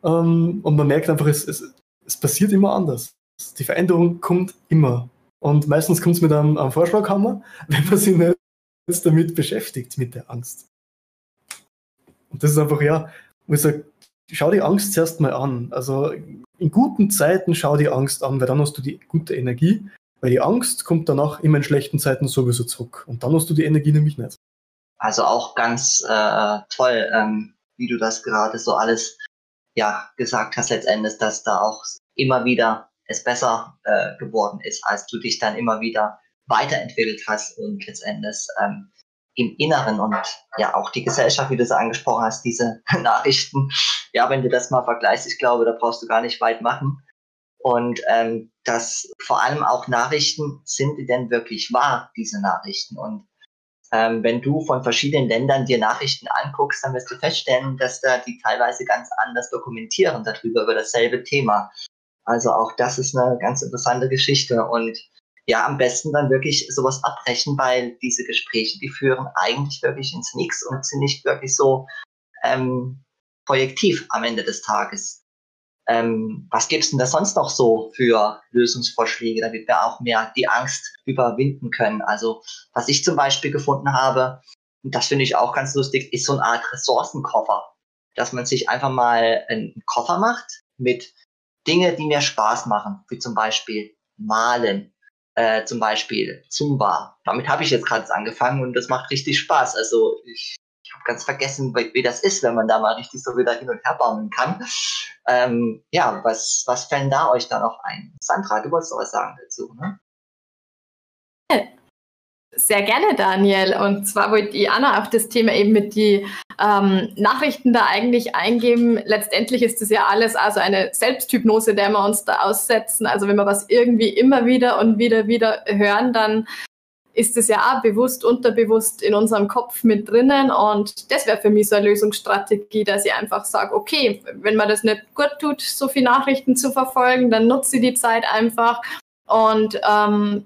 ähm, und man merkt einfach, es, es, es passiert immer anders. Die Veränderung kommt immer. Und meistens kommt es mit einem, einem Vorschlaghammer, wenn man sich nicht damit beschäftigt, mit der Angst. Und das ist einfach, ja, wo ich sage, schau die Angst zuerst mal an. Also in guten Zeiten schau die Angst an, weil dann hast du die gute Energie, weil die Angst kommt danach immer in schlechten Zeiten sowieso zurück. Und dann hast du die Energie nämlich nicht. Also auch ganz äh, toll, ähm, wie du das gerade so alles ja gesagt hast letztendlich, dass da auch immer wieder es besser äh, geworden ist, als du dich dann immer wieder weiterentwickelt hast und letztendlich ähm, im Inneren und ja auch die Gesellschaft, wie du es angesprochen hast, diese Nachrichten. Ja, wenn du das mal vergleichst, ich glaube, da brauchst du gar nicht weit machen. Und ähm, dass vor allem auch Nachrichten, sind die denn wirklich wahr, diese Nachrichten? Und ähm, wenn du von verschiedenen Ländern dir Nachrichten anguckst, dann wirst du feststellen, dass da die teilweise ganz anders dokumentieren darüber, über dasselbe Thema. Also auch das ist eine ganz interessante Geschichte. Und ja, am besten dann wirklich sowas abbrechen, weil diese Gespräche, die führen eigentlich wirklich ins Nix und sind nicht wirklich so ähm, projektiv am Ende des Tages. Ähm, was gibt's denn da sonst noch so für Lösungsvorschläge, damit wir auch mehr die Angst überwinden können? Also, was ich zum Beispiel gefunden habe, und das finde ich auch ganz lustig, ist so eine Art Ressourcenkoffer. Dass man sich einfach mal einen Koffer macht mit Dinge, die mir Spaß machen, wie zum Beispiel Malen, äh, zum Beispiel Zumba. Damit habe ich jetzt gerade angefangen und das macht richtig Spaß. Also ich, ich habe ganz vergessen, wie, wie, das ist, wenn man da mal richtig so wieder hin und her bauen kann. Ähm, ja, was, was fällt da euch da noch ein? Sandra, du wolltest doch was sagen dazu, ne? Sehr gerne, Daniel. Und zwar wollte ich Anna auf das Thema eben mit die ähm, Nachrichten da eigentlich eingeben. Letztendlich ist das ja alles also eine Selbsthypnose, der wir uns da aussetzen. Also wenn wir was irgendwie immer wieder und wieder wieder hören, dann ist es ja auch bewusst, unterbewusst in unserem Kopf mit drinnen. Und das wäre für mich so eine Lösungsstrategie, dass ich einfach sage, okay, wenn man das nicht gut tut, so viele Nachrichten zu verfolgen, dann nutze ich die Zeit einfach und ähm,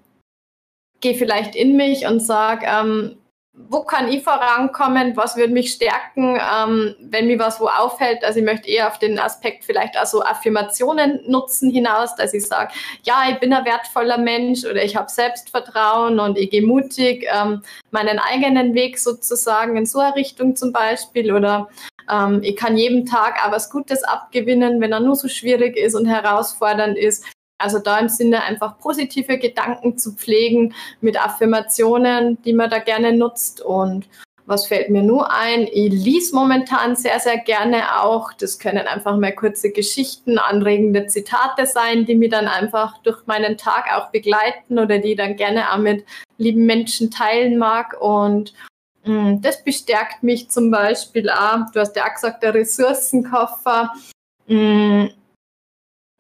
gehe vielleicht in mich und sage, ähm, wo kann ich vorankommen, was würde mich stärken, ähm, wenn mir was wo auffällt. Also ich möchte eher auf den Aspekt vielleicht auch so Affirmationen nutzen hinaus, dass ich sage, ja, ich bin ein wertvoller Mensch oder ich habe Selbstvertrauen und ich gehe mutig ähm, meinen eigenen Weg sozusagen in so eine Richtung zum Beispiel oder ähm, ich kann jedem Tag auch was Gutes abgewinnen, wenn er nur so schwierig ist und herausfordernd ist. Also da im Sinne einfach positive Gedanken zu pflegen mit Affirmationen, die man da gerne nutzt. Und was fällt mir nur ein? Ich lese momentan sehr, sehr gerne auch. Das können einfach mal kurze Geschichten, anregende Zitate sein, die mir dann einfach durch meinen Tag auch begleiten oder die dann gerne auch mit lieben Menschen teilen mag. Und mh, mm, das bestärkt mich zum Beispiel auch. Du hast ja auch gesagt, der Ressourcenkoffer. Mh, mm,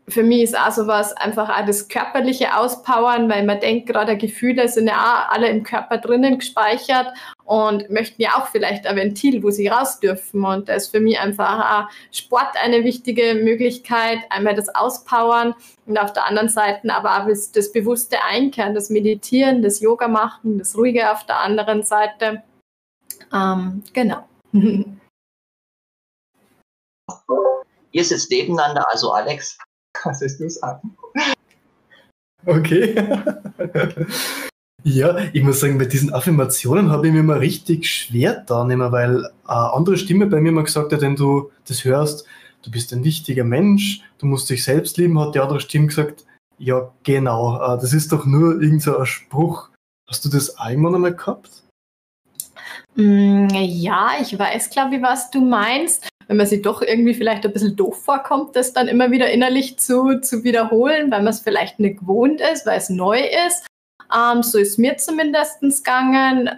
für mich ist auch sowas einfach auch das körperliche Auspowern, weil man denkt, gerade Gefühle sind ja auch alle im Körper drinnen gespeichert und möchten ja auch vielleicht ein Ventil, wo sie raus dürfen. Und da ist für mich einfach auch Sport eine wichtige Möglichkeit, einmal das Auspowern und auf der anderen Seite aber auch das, bewusste Einkehren, das Meditieren, das Yoga machen, das Ruhige auf der anderen Seite. Ähm, genau. Ihr sitzt nebeneinander, also Alex, was willst du sagen? Okay. ja, ich muss sagen, bei diesen Affirmationen habe ich mir mal richtig schwer da nehmen, weil eine andere Stimme bei mir mal gesagt hat, wenn du das hörst, du bist ein wichtiger Mensch, du musst dich selbst lieben, hat die andere Stimme gesagt, ja, genau, äh, das ist doch nur irgendein so Spruch. Hast du das einmal einmal gehabt? Mm, ja, ich weiß, glaube ich, was du meinst wenn man sich doch irgendwie vielleicht ein bisschen doof vorkommt, das dann immer wieder innerlich zu, zu wiederholen, weil man es vielleicht nicht gewohnt ist, weil es neu ist. Ähm, so ist mir zumindest gegangen.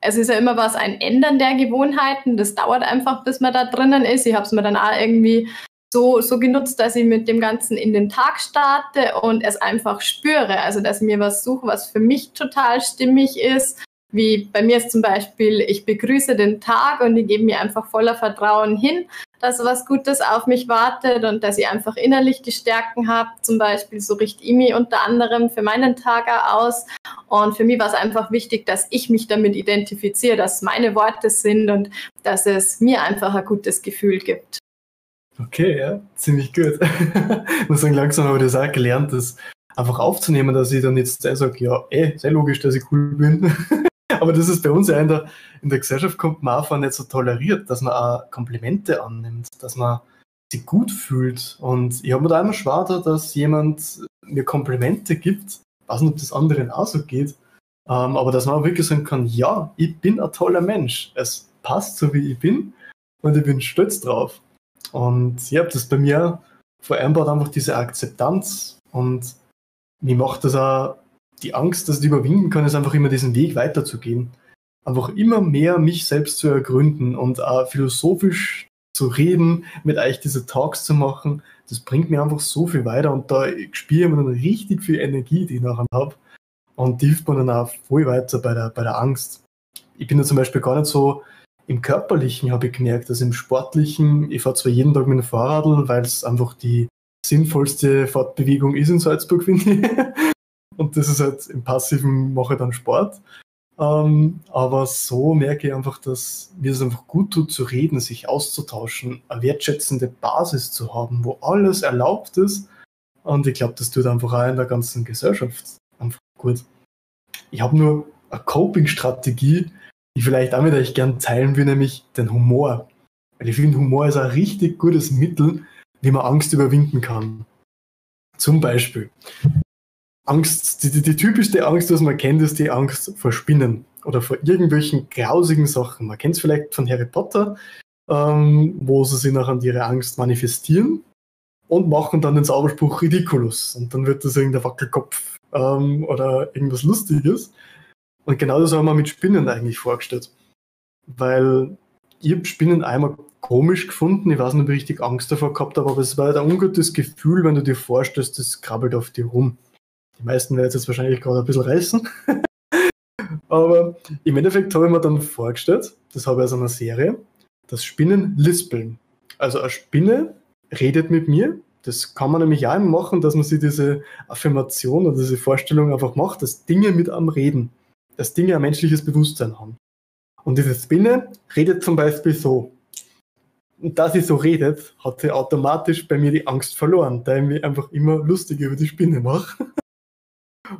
Es ist ja immer was, ein Ändern der Gewohnheiten. Das dauert einfach, bis man da drinnen ist. Ich habe es mir dann auch irgendwie so, so genutzt, dass ich mit dem Ganzen in den Tag starte und es einfach spüre. Also, dass ich mir was suche, was für mich total stimmig ist wie bei mir ist zum Beispiel, ich begrüße den Tag und ich gebe mir einfach voller Vertrauen hin, dass was Gutes auf mich wartet und dass ich einfach innerlich die Stärken habe. Zum Beispiel so richte ich mich unter anderem für meinen Tag aus. Und für mich war es einfach wichtig, dass ich mich damit identifiziere, dass meine Worte sind und dass es mir einfach ein gutes Gefühl gibt. Okay, ja, ziemlich gut. ich muss sagen, langsam habe ich das auch gelernt, das einfach aufzunehmen, dass ich dann jetzt sage, ja, eh, sehr logisch, dass ich cool bin. Aber das ist bei uns ja in der, in der Gesellschaft kommt man einfach nicht so toleriert, dass man auch Komplimente annimmt, dass man sich gut fühlt. Und ich habe mir da immer schwer, dass jemand mir Komplimente gibt. Ich weiß nicht, ob das anderen auch so geht. Ähm, aber dass man auch wirklich sagen kann, ja, ich bin ein toller Mensch. Es passt so, wie ich bin. Und ich bin stolz drauf. Und habe das bei mir vereinbart, einfach diese Akzeptanz. Und mir macht das auch die Angst, dass ich überwinden kann, ist einfach immer diesen Weg weiterzugehen. Einfach immer mehr mich selbst zu ergründen und auch philosophisch zu reden, mit euch diese Talks zu machen. Das bringt mir einfach so viel weiter und da spüre ich mir dann richtig viel Energie, die ich nachher habe. Und die hilft mir dann auch voll weiter bei der, bei der Angst. Ich bin da zum Beispiel gar nicht so im Körperlichen, habe ich gemerkt, also im Sportlichen, ich fahre zwar jeden Tag mit dem Fahrrad, weil es einfach die sinnvollste Fortbewegung ist in Salzburg, finde ich. Und das ist halt im Passiven mache ich dann Sport. Ähm, aber so merke ich einfach, dass mir es einfach gut tut zu reden, sich auszutauschen, eine wertschätzende Basis zu haben, wo alles erlaubt ist. Und ich glaube, das tut einfach auch in der ganzen Gesellschaft einfach gut. Ich habe nur eine Coping-Strategie, die vielleicht auch mit euch gern teilen will, nämlich den Humor. Weil ich finde, Humor ist ein richtig gutes Mittel, wie man Angst überwinden kann. Zum Beispiel, Angst, die, die, typischste Angst, was man kennt, ist die Angst vor Spinnen oder vor irgendwelchen grausigen Sachen. Man kennt es vielleicht von Harry Potter, ähm, wo sie sich nachher ihre Angst manifestieren und machen dann den Zauberspruch Ridiculous. Und dann wird das irgendein Wackelkopf ähm, oder irgendwas Lustiges. Und genau das haben wir mit Spinnen eigentlich vorgestellt. Weil ich habe Spinnen einmal komisch gefunden. Ich weiß nicht, ob ich richtig Angst davor gehabt habe, aber es war ein ungutes Gefühl, wenn du dir vorstellst, das krabbelt auf dir rum. Die meisten werden jetzt wahrscheinlich gerade ein bisschen reißen. Aber im Endeffekt habe ich mir dann vorgestellt, das habe ich aus einer Serie, dass Spinnen lispeln. Also eine Spinne redet mit mir. Das kann man nämlich auch machen, dass man sich diese Affirmation oder diese Vorstellung einfach macht, dass Dinge mit am Reden, dass Dinge ein menschliches Bewusstsein haben. Und diese Spinne redet zum Beispiel so. Und da sie so redet, hat sie automatisch bei mir die Angst verloren, da ich mich einfach immer lustig über die Spinne mache.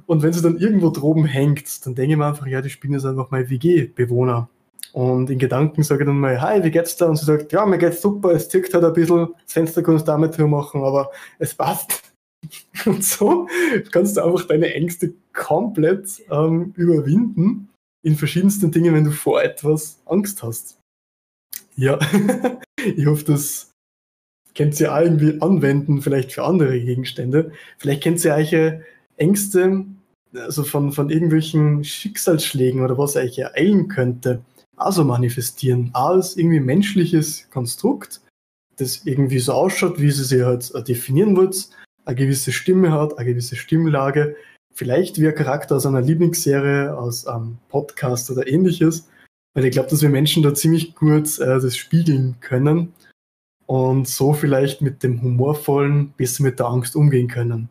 Und wenn sie dann irgendwo droben hängt, dann denke ich mir einfach, ja, die Spinne ist einfach mein WG-Bewohner. Und in Gedanken sage ich dann mal, hi, wie geht's da? Und sie sagt, ja, mir geht's super, es zirkt halt ein bisschen, das Fenster kannst du damit zu machen, aber es passt. Und so kannst du einfach deine Ängste komplett ähm, überwinden in verschiedensten Dingen, wenn du vor etwas Angst hast. Ja, ich hoffe, das könnt ihr auch irgendwie anwenden, vielleicht für andere Gegenstände. Vielleicht kennt ihr euch Ängste, also von, von irgendwelchen Schicksalsschlägen oder was euch ereilen könnte, also manifestieren. Als irgendwie menschliches Konstrukt, das irgendwie so ausschaut, wie sie sich halt definieren wollt, eine gewisse Stimme hat, eine gewisse Stimmlage, vielleicht wie ein Charakter aus einer Lieblingsserie, aus einem Podcast oder ähnliches. Weil ich glaube, dass wir Menschen da ziemlich gut äh, das spiegeln können und so vielleicht mit dem Humorvollen besser mit der Angst umgehen können.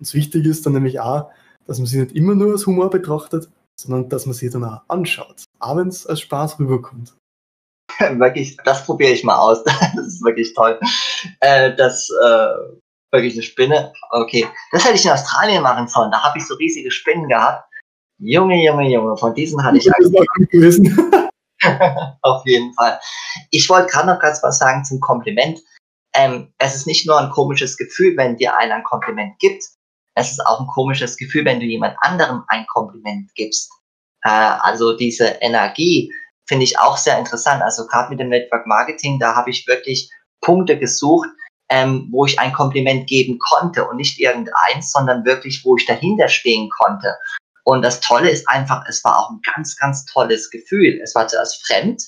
Und das Wichtige ist dann nämlich auch, dass man sie nicht immer nur als Humor betrachtet, sondern dass man sie dann auch anschaut, auch wenn es als Spaß rüberkommt. wirklich, das probiere ich mal aus. Das ist wirklich toll. Äh, das äh, wirklich eine Spinne. Okay, das hätte ich in Australien machen sollen. Da habe ich so riesige Spinnen gehabt. Junge, Junge, Junge, von diesen hatte ich Angst. Auf jeden Fall. Ich wollte gerade noch ganz was sagen zum Kompliment. Ähm, es ist nicht nur ein komisches Gefühl, wenn dir einer ein Kompliment gibt. Es ist auch ein komisches Gefühl, wenn du jemand anderem ein Kompliment gibst. Äh, also diese Energie finde ich auch sehr interessant. Also gerade mit dem Network Marketing, da habe ich wirklich Punkte gesucht, ähm, wo ich ein Kompliment geben konnte und nicht irgendeins, sondern wirklich, wo ich dahinter stehen konnte. Und das Tolle ist einfach, es war auch ein ganz, ganz tolles Gefühl. Es war zuerst fremd,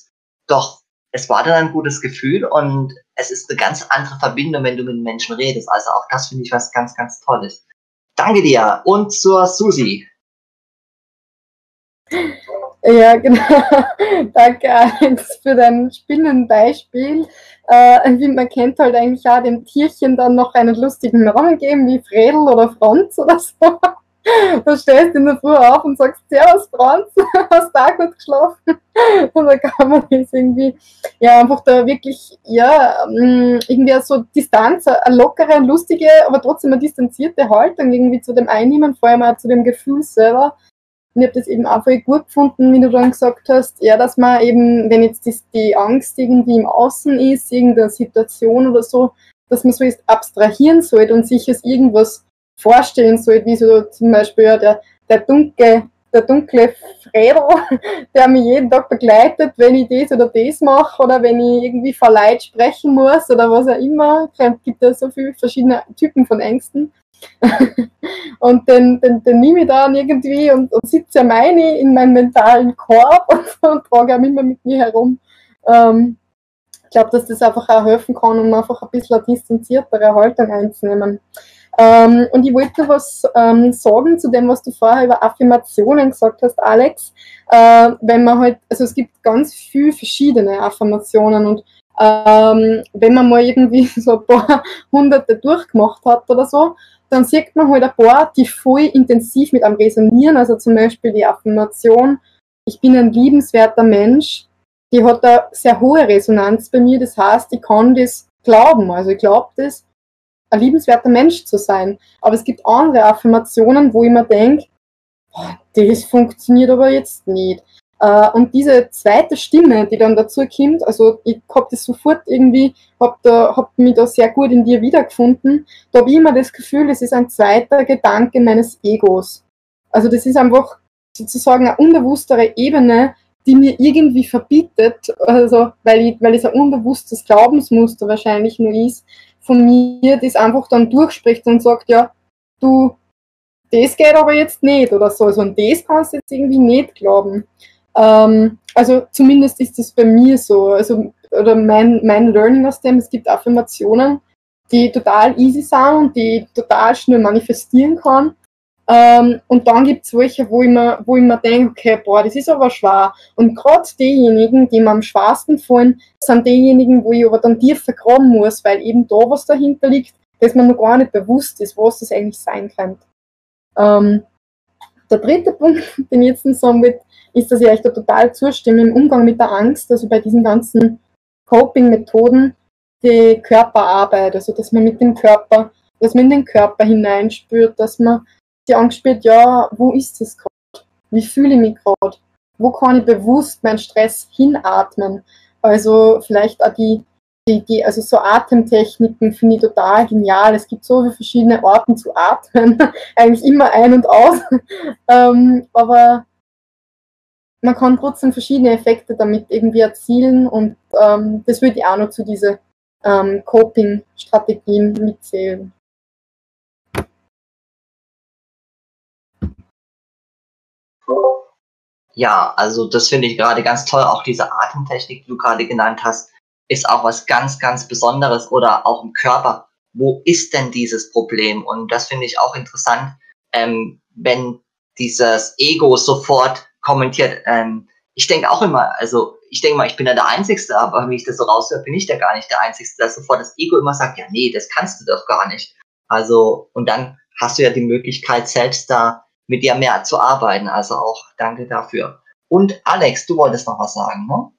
doch es war dann ein gutes Gefühl und es ist eine ganz andere Verbindung, wenn du mit Menschen redest. Also auch das finde ich was ganz, ganz Tolles. Danke dir und zur Susi. Ja, genau. Danke, Alex, für dein Spinnenbeispiel. Äh, man kennt halt eigentlich auch dem Tierchen dann noch einen lustigen Namen geben, wie Fredel oder Franz oder so. Du in der Früh auf und sagst, Servus Franz, hast du auch gut geschlafen? Und da kann man das irgendwie, ja, einfach da wirklich, ja, mm, irgendwie so Distanz, eine lockere, lustige, aber trotzdem eine distanzierte Haltung irgendwie zu dem Einnehmen, vor allem auch zu dem Gefühl selber. Und ich habe das eben auch voll gut gefunden, wie du dann gesagt hast, ja, dass man eben, wenn jetzt die, die Angst irgendwie im Außen ist, irgendeine Situation oder so, dass man so ist abstrahieren sollte und sich als irgendwas vorstellen sollte, wie so zum Beispiel ja, der, der dunkle, der dunkle Fredel, der mich jeden Tag begleitet, wenn ich das oder das mache oder wenn ich irgendwie vor Leid sprechen muss oder was auch immer. Es gibt ja so viele verschiedene Typen von Ängsten. und den, den, den nehme ich dann irgendwie und, und sitze meine in meinem mentalen Korb und, und trage ihn immer mit mir herum. Ähm, ich glaube, dass das einfach auch helfen kann, um einfach ein bisschen eine distanziertere Haltung einzunehmen. Ähm, und ich wollte was ähm, sagen zu dem, was du vorher über Affirmationen gesagt hast, Alex. Äh, wenn man halt, also es gibt ganz viele verschiedene Affirmationen und ähm, wenn man mal irgendwie so ein paar hunderte durchgemacht hat oder so, dann sieht man halt ein paar, die voll intensiv mit einem resonieren. Also zum Beispiel die Affirmation, ich bin ein liebenswerter Mensch, die hat eine sehr hohe Resonanz bei mir. Das heißt, ich kann das glauben. Also ich glaube das ein liebenswerter Mensch zu sein. Aber es gibt andere Affirmationen, wo ich mir denke, das funktioniert aber jetzt nicht. Äh, und diese zweite Stimme, die dann dazu kommt, also ich habe das sofort irgendwie, habe hab mich da sehr gut in dir wiedergefunden, da habe ich immer das Gefühl, es ist ein zweiter Gedanke meines Egos. Also das ist einfach sozusagen eine unbewusstere Ebene, die mir irgendwie verbietet, also weil, ich, weil es ein unbewusstes Glaubensmuster wahrscheinlich nur ist, von mir das einfach dann durchspricht und sagt, ja, du, das geht aber jetzt nicht oder so. Also an das kannst du jetzt irgendwie nicht glauben. Ähm, also zumindest ist das bei mir so. Also, oder mein, mein Learning aus dem, es gibt Affirmationen, die total easy sind und die total schnell manifestieren kann. Ähm, und dann gibt es welche, wo ich mir, wo ich mir denke, okay, boah, das ist aber schwer. Und gerade diejenigen, die mir am schwersten fallen, sind diejenigen, wo ich aber dann tiefer graben muss, weil eben da was dahinter liegt, dass mir noch gar nicht bewusst ist, was das eigentlich sein könnte. Ähm, der dritte Punkt, den ich jetzt sagen will, ist, dass ich euch da total zustimme im Umgang mit der Angst, also bei diesen ganzen Coping-Methoden, die Körperarbeit, also dass man mit dem Körper, dass man in den Körper hineinspürt, dass man die Angst spürt, ja, wo ist es gerade? Wie fühle ich mich gerade? Wo kann ich bewusst meinen Stress hinatmen? Also vielleicht auch die, die, die also so Atemtechniken finde ich total genial. Es gibt so viele verschiedene Orten zu atmen, eigentlich immer ein und aus. ähm, aber man kann trotzdem verschiedene Effekte damit irgendwie erzielen und ähm, das würde ich auch noch zu diesen ähm, Coping-Strategien mitzählen. Ja, also das finde ich gerade ganz toll. Auch diese Atemtechnik, die du gerade genannt hast, ist auch was ganz, ganz Besonderes oder auch im Körper. Wo ist denn dieses Problem? Und das finde ich auch interessant, ähm, wenn dieses Ego sofort kommentiert. Ähm, ich denke auch immer, also ich denke mal, ich bin ja der Einzige, aber wenn ich das so raushöre, bin ich ja gar nicht der Einzige, dass sofort das Ego immer sagt, ja, nee, das kannst du doch gar nicht. Also, und dann hast du ja die Möglichkeit, selbst da mit dir mehr zu arbeiten. Also auch danke dafür. Und Alex, du wolltest noch was sagen, ne?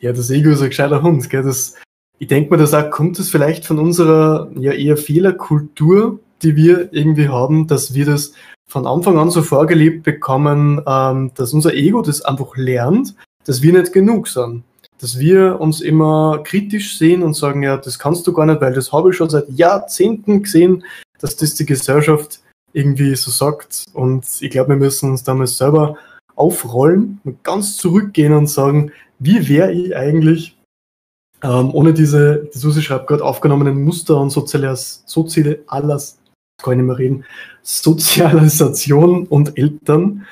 Ja, das Ego ist ein gescheiter Hund, gell? Das, ich denke mir, das auch, kommt es vielleicht von unserer ja eher Fehlerkultur, die wir irgendwie haben, dass wir das von Anfang an so vorgelebt bekommen, ähm, dass unser Ego das einfach lernt, dass wir nicht genug sind. Dass wir uns immer kritisch sehen und sagen, ja, das kannst du gar nicht, weil das habe ich schon seit Jahrzehnten gesehen, dass das die Gesellschaft irgendwie so sagt. Und ich glaube, wir müssen uns damals selber aufrollen und ganz zurückgehen und sagen, wie wäre ich eigentlich ähm, ohne diese, die Susi schreibt gerade, aufgenommenen Muster und soziale, soziale alles, kann ich nicht mehr reden, Sozialisation und Eltern,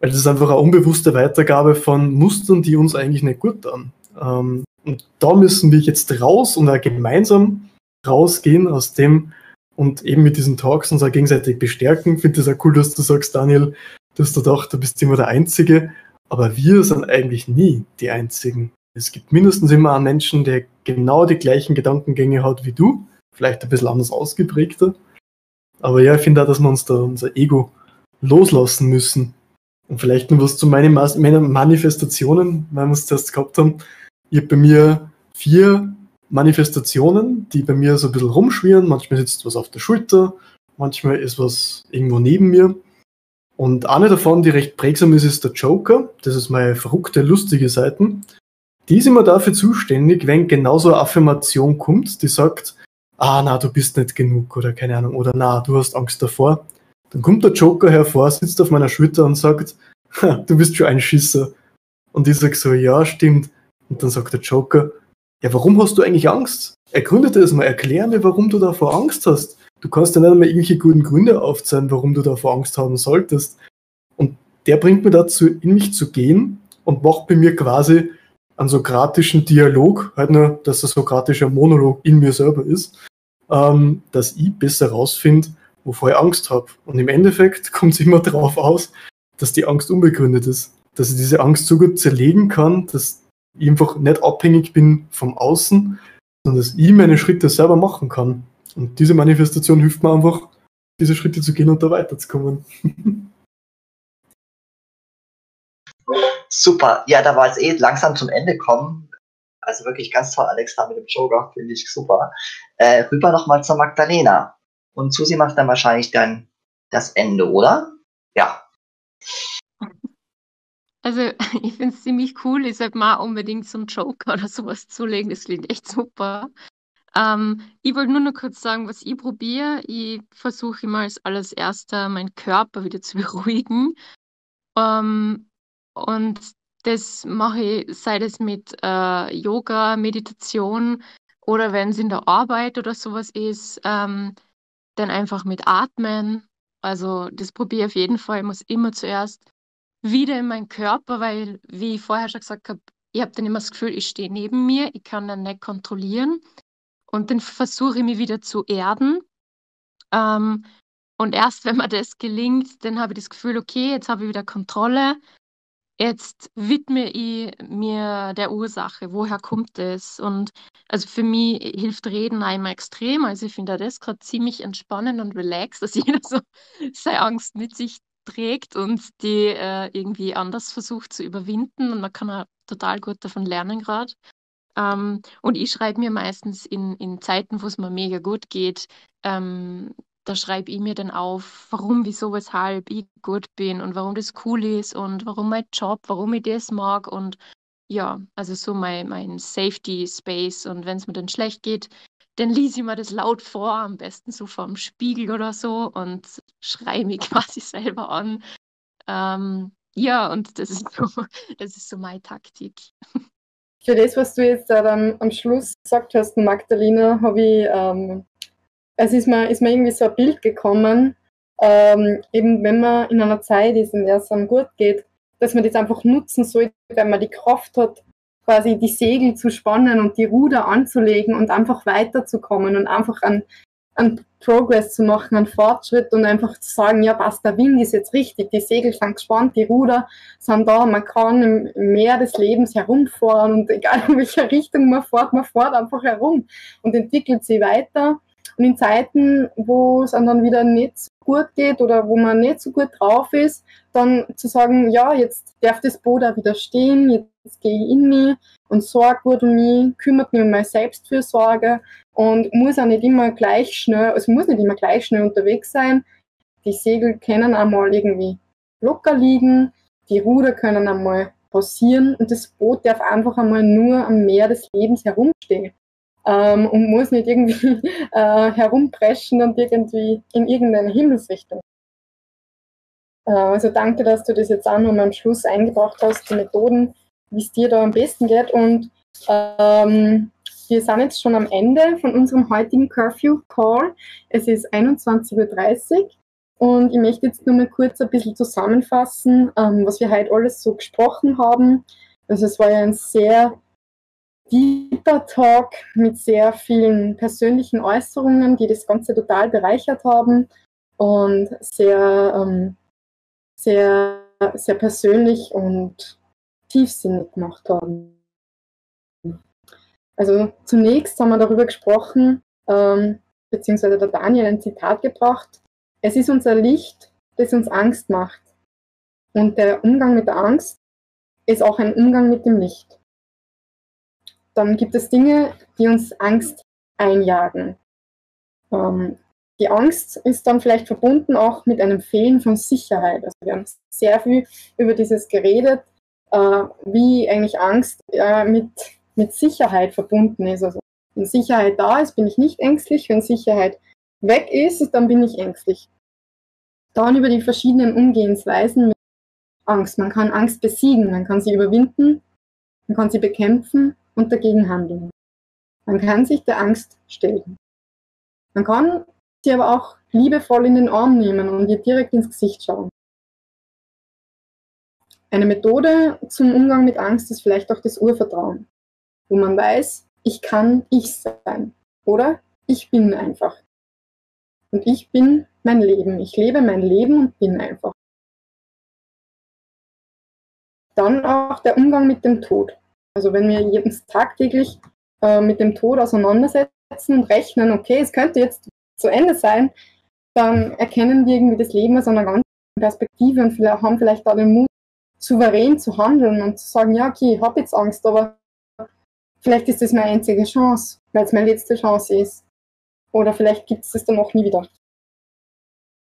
weil das ist einfach eine unbewusste Weitergabe von Mustern, die uns eigentlich nicht gut tun. Ähm, und da müssen wir jetzt raus und auch gemeinsam rausgehen aus dem und eben mit diesen Talks uns auch gegenseitig bestärken. Ich finde das auch cool, dass du sagst, Daniel, dass du dachtest, du bist immer der Einzige, aber wir sind eigentlich nie die Einzigen. Es gibt mindestens immer einen Menschen, der genau die gleichen Gedankengänge hat wie du, vielleicht ein bisschen anders ausgeprägter. Aber ja, ich finde auch, dass wir uns da unser Ego loslassen müssen. Und vielleicht noch was zu meinen, meinen Manifestationen, weil wir es zuerst gehabt haben. Ich habe bei mir vier Manifestationen, die bei mir so ein bisschen rumschwirren. Manchmal sitzt was auf der Schulter, manchmal ist was irgendwo neben mir. Und eine davon, die recht prägsam ist, ist der Joker. Das ist meine verrückte, lustige Seite. Die ist immer dafür zuständig, wenn genauso eine Affirmation kommt, die sagt, ah, na, du bist nicht genug oder keine Ahnung, oder na, du hast Angst davor. Dann kommt der Joker hervor, sitzt auf meiner Schulter und sagt, du bist schon ein Schisser. Und ich sage so, ja, stimmt. Und dann sagt der Joker, ja, warum hast du eigentlich Angst? Ergründe das mal, erklär mir, warum du davor Angst hast. Du kannst ja nicht einmal irgendwelche guten Gründe aufzeigen, warum du davor Angst haben solltest. Und der bringt mir dazu, in mich zu gehen und macht bei mir quasi einen sokratischen Dialog, halt nur, dass das sokratischer Monolog in mir selber ist, ähm, dass ich besser rausfinde, wovor ich Angst habe. Und im Endeffekt kommt es immer darauf aus, dass die Angst unbegründet ist. Dass ich diese Angst so gut zerlegen kann, dass ich einfach nicht abhängig bin vom Außen, sondern dass ich meine Schritte selber machen kann. Und diese Manifestation hilft mir einfach, diese Schritte zu gehen und da weiterzukommen. Super. Ja, da war es eh langsam zum Ende kommen. Also wirklich ganz toll, Alex, da mit dem Joker, finde ich super. Äh, rüber nochmal zur Magdalena. Und Susi macht dann wahrscheinlich dann das Ende, oder? Ja. Also, ich finde es ziemlich cool, ich sollte mal unbedingt so einen Joker oder sowas zulegen. Das klingt echt super. Ähm, ich wollte nur noch kurz sagen, was ich probiere. Ich versuche immer als alles Erster meinen Körper wieder zu beruhigen. Ähm, und das mache ich, sei das mit äh, Yoga, Meditation oder wenn es in der Arbeit oder sowas ist, ähm, dann einfach mit Atmen. Also das probiere ich auf jeden Fall. Ich muss immer zuerst wieder in meinen Körper, weil, wie ich vorher schon gesagt habe, ich habe dann immer das Gefühl, ich stehe neben mir, ich kann dann nicht kontrollieren. Und dann versuche ich mich wieder zu erden. Ähm, und erst wenn mir das gelingt, dann habe ich das Gefühl, okay, jetzt habe ich wieder Kontrolle jetzt widme ich mir der Ursache, woher kommt es? Und also für mich hilft Reden einmal extrem. Also ich finde das gerade ziemlich entspannend und relaxed, dass jeder so seine Angst mit sich trägt und die äh, irgendwie anders versucht zu überwinden. Und man kann auch total gut davon lernen gerade. Ähm, und ich schreibe mir meistens in, in Zeiten, wo es mir mega gut geht, ähm, da schreibe ich mir dann auf, warum, wieso, weshalb ich gut bin und warum das cool ist und warum mein Job, warum ich das mag und ja, also so mein, mein Safety Space und wenn es mir dann schlecht geht, dann lese ich mir das laut vor, am besten so vorm Spiegel oder so und schreie mich quasi selber an. Ähm, ja, und das ist so, das ist so meine Taktik. Für das, was du jetzt dann am Schluss gesagt hast, Magdalena, habe ich ähm, es ist mir, ist mir irgendwie so ein Bild gekommen, ähm, eben wenn man in einer Zeit ist, in der es einem gut geht, dass man das einfach nutzen sollte, wenn man die Kraft hat, quasi die Segel zu spannen und die Ruder anzulegen und einfach weiterzukommen und einfach an, an Progress zu machen, einen Fortschritt und einfach zu sagen, ja passt, der Wind ist jetzt richtig, die Segel sind gespannt, die Ruder sind da, man kann im Meer des Lebens herumfahren und egal in welcher Richtung man fährt, man fährt einfach herum und entwickelt sich weiter. Und in Zeiten, wo es dann wieder nicht gut geht oder wo man nicht so gut drauf ist, dann zu sagen, ja, jetzt darf das Boot auch wieder stehen, jetzt gehe ich in mich und sorge gut um mich, kümmert mich um meine Selbstfürsorge und muss auch nicht immer gleich schnell, also muss nicht immer gleich schnell unterwegs sein. Die Segel können einmal irgendwie locker liegen, die Ruder können einmal passieren und das Boot darf einfach einmal nur am Meer des Lebens herumstehen ähm, und muss nicht irgendwie äh, herumpreschen und irgendwie in irgendeine Himmelsrichtung. Äh, also danke, dass du das jetzt auch nochmal am Schluss eingebracht hast, die Methoden, wie es dir da am besten geht. Und ähm, wir sind jetzt schon am Ende von unserem heutigen Curfew Call. Es ist 21.30 Uhr und ich möchte jetzt nur mal kurz ein bisschen zusammenfassen, ähm, was wir heute alles so gesprochen haben. Also es war ja ein sehr deeper Talk mit sehr vielen persönlichen Äußerungen, die das Ganze total bereichert haben und sehr, ähm, sehr, sehr persönlich und tiefsinnig gemacht haben. Also zunächst haben wir darüber gesprochen, ähm, beziehungsweise der Daniel ein Zitat gebracht. Es ist unser Licht, das uns Angst macht. Und der Umgang mit der Angst ist auch ein Umgang mit dem Licht dann gibt es Dinge, die uns Angst einjagen. Ähm, die Angst ist dann vielleicht verbunden auch mit einem Fehlen von Sicherheit. Also wir haben sehr viel über dieses geredet, äh, wie eigentlich Angst äh, mit, mit Sicherheit verbunden ist. Also wenn Sicherheit da ist, bin ich nicht ängstlich. Wenn Sicherheit weg ist, dann bin ich ängstlich. Dann über die verschiedenen Umgehensweisen mit Angst. Man kann Angst besiegen, man kann sie überwinden, man kann sie bekämpfen und dagegen handeln. Man kann sich der Angst stellen. Man kann sie aber auch liebevoll in den Arm nehmen und ihr direkt ins Gesicht schauen. Eine Methode zum Umgang mit Angst ist vielleicht auch das Urvertrauen, wo man weiß, ich kann ich sein oder ich bin einfach. Und ich bin mein Leben. Ich lebe mein Leben und bin einfach. Dann auch der Umgang mit dem Tod. Also wenn wir jeden tagtäglich äh, mit dem Tod auseinandersetzen und rechnen, okay, es könnte jetzt zu Ende sein, dann erkennen wir irgendwie das Leben aus einer ganz Perspektive und vielleicht, haben vielleicht auch den Mut, souverän zu handeln und zu sagen, ja, okay, ich habe jetzt Angst, aber vielleicht ist das meine einzige Chance, weil es meine letzte Chance ist. Oder vielleicht gibt es das dann auch nie wieder.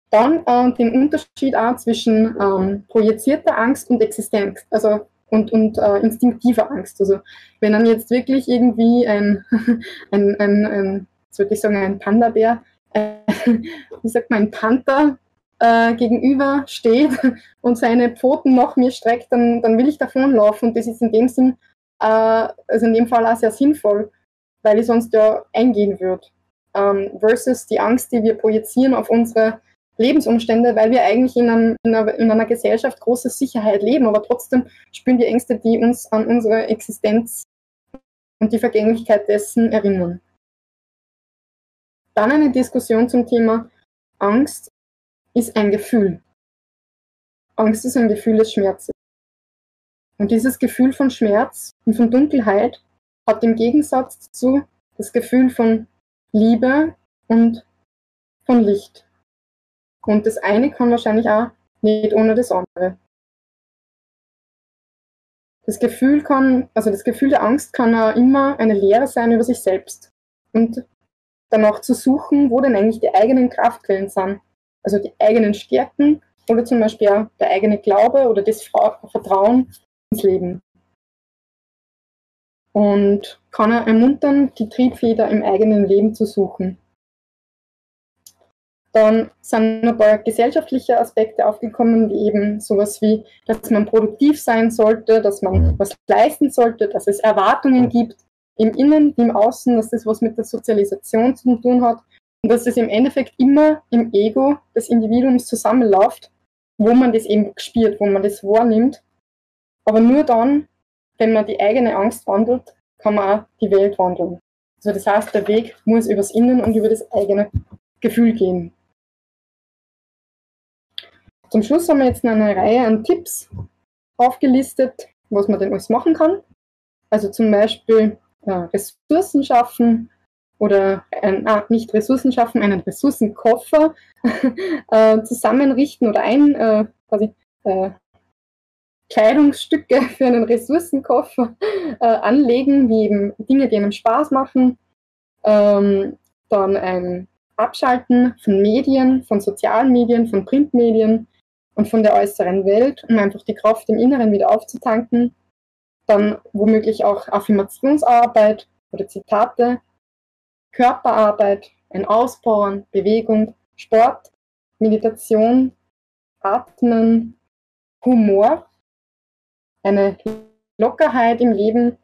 Dann äh, den Unterschied auch zwischen ähm, projizierter Angst und Existenz. Also und, und äh, instinktiver Angst. Also wenn dann jetzt wirklich irgendwie ein, ein, ein, ein sollte ich sagen, ein Panda-Bär, äh, wie sagt man, ein Panther äh, gegenüber steht und seine Pfoten nach mir streckt, dann, dann will ich davonlaufen. Und das ist in dem Sinn, äh, also in dem Fall auch sehr sinnvoll, weil ich sonst ja eingehen würde. Ähm, versus die Angst, die wir projizieren auf unsere Lebensumstände, weil wir eigentlich in, einem, in, einer, in, einer, Gesellschaft große Sicherheit leben, aber trotzdem spüren die Ängste, die uns an unsere Existenz und die Vergänglichkeit dessen erinnern. Dann eine Diskussion zum Thema Angst ist ein Gefühl. Angst ist ein Gefühl des Schmerzes. Und dieses Gefühl von Schmerz und von Dunkelheit hat im Gegensatz dazu das Gefühl von Liebe und von Licht. Und das eine kann wahrscheinlich auch nicht ohne das andere. Das Gefühl kann, also das Gefühl der Angst kann auch immer eine Lehre sein über sich selbst. Und danach zu suchen, wo denn eigentlich die eigenen Kraftquellen sind. Also die eigenen Stärken oder zum Beispiel auch der eigene Glaube oder das Vertrauen ins Leben. Und kann er ermuntern, die Triebfeder im eigenen Leben zu suchen. Dann sind ein paar gesellschaftliche Aspekte aufgekommen, wie eben sowas wie, dass man produktiv sein sollte, dass man was leisten sollte, dass es Erwartungen gibt, im Innen im Außen, dass das was mit der Sozialisation zu tun hat und dass es im Endeffekt immer im Ego des Individuums zusammenläuft, wo man das eben spürt, wo man das wahrnimmt. Aber nur dann, wenn man die eigene Angst wandelt, kann man auch die Welt wandeln. Also das heißt, der Weg muss übers Innen und über das eigene Gefühl gehen. Zum Schluss haben wir jetzt eine Reihe an Tipps aufgelistet, was man denn alles machen kann. Also zum Beispiel äh, Ressourcen schaffen oder ein, ah, nicht Ressourcen schaffen, einen Ressourcenkoffer äh, zusammenrichten oder ein äh, quasi äh, Kleidungsstücke für einen Ressourcenkoffer äh, anlegen, wie eben Dinge, die einem Spaß machen. Ähm, dann ein Abschalten von Medien, von sozialen Medien, von Printmedien und von der äußeren Welt, um einfach die Kraft im Inneren wieder aufzutanken dann womöglich auch Affirmationsarbeit oder Zitate, Körperarbeit, ein Ausbauen, Bewegung, Sport, Meditation, Atmen, Humor, eine Lockerheit im Leben,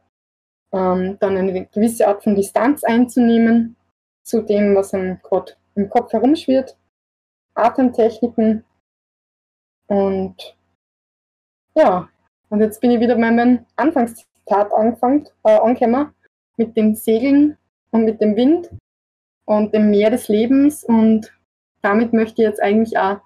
ähm, dann eine gewisse Art von Distanz einzunehmen zu dem, was einem gerade im Kopf herumschwirrt, Atemtechniken und ja, und jetzt bin ich wieder bei meinem Anfangszitat angefangen, äh, angekommen, mit den Segeln und mit dem Wind und dem Meer des Lebens. Und damit möchte ich jetzt eigentlich auch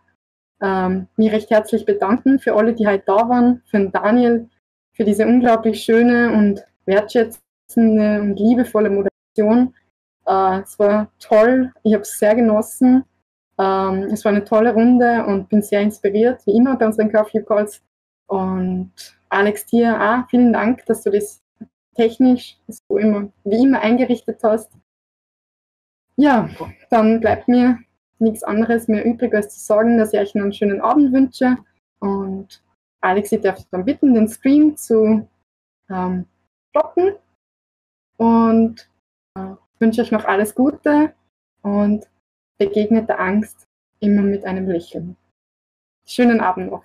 ähm, mich recht herzlich bedanken für alle, die heute da waren, für den Daniel, für diese unglaublich schöne und wertschätzende und liebevolle Moderation. Äh, es war toll, ich habe es sehr genossen. Ähm, es war eine tolle Runde und bin sehr inspiriert, wie immer bei unseren Coffee Calls. Und Alex, dir auch vielen Dank, dass du das technisch so immer, wie immer eingerichtet hast. Ja, dann bleibt mir nichts anderes mehr übrig, als zu sagen, dass ich euch einen schönen Abend wünsche. Und Alex, ich darf dann bitten, den Stream zu ähm, stoppen. Und äh, wünsche euch noch alles Gute und begegnet der Angst immer mit einem Lächeln. Schönen Abend noch.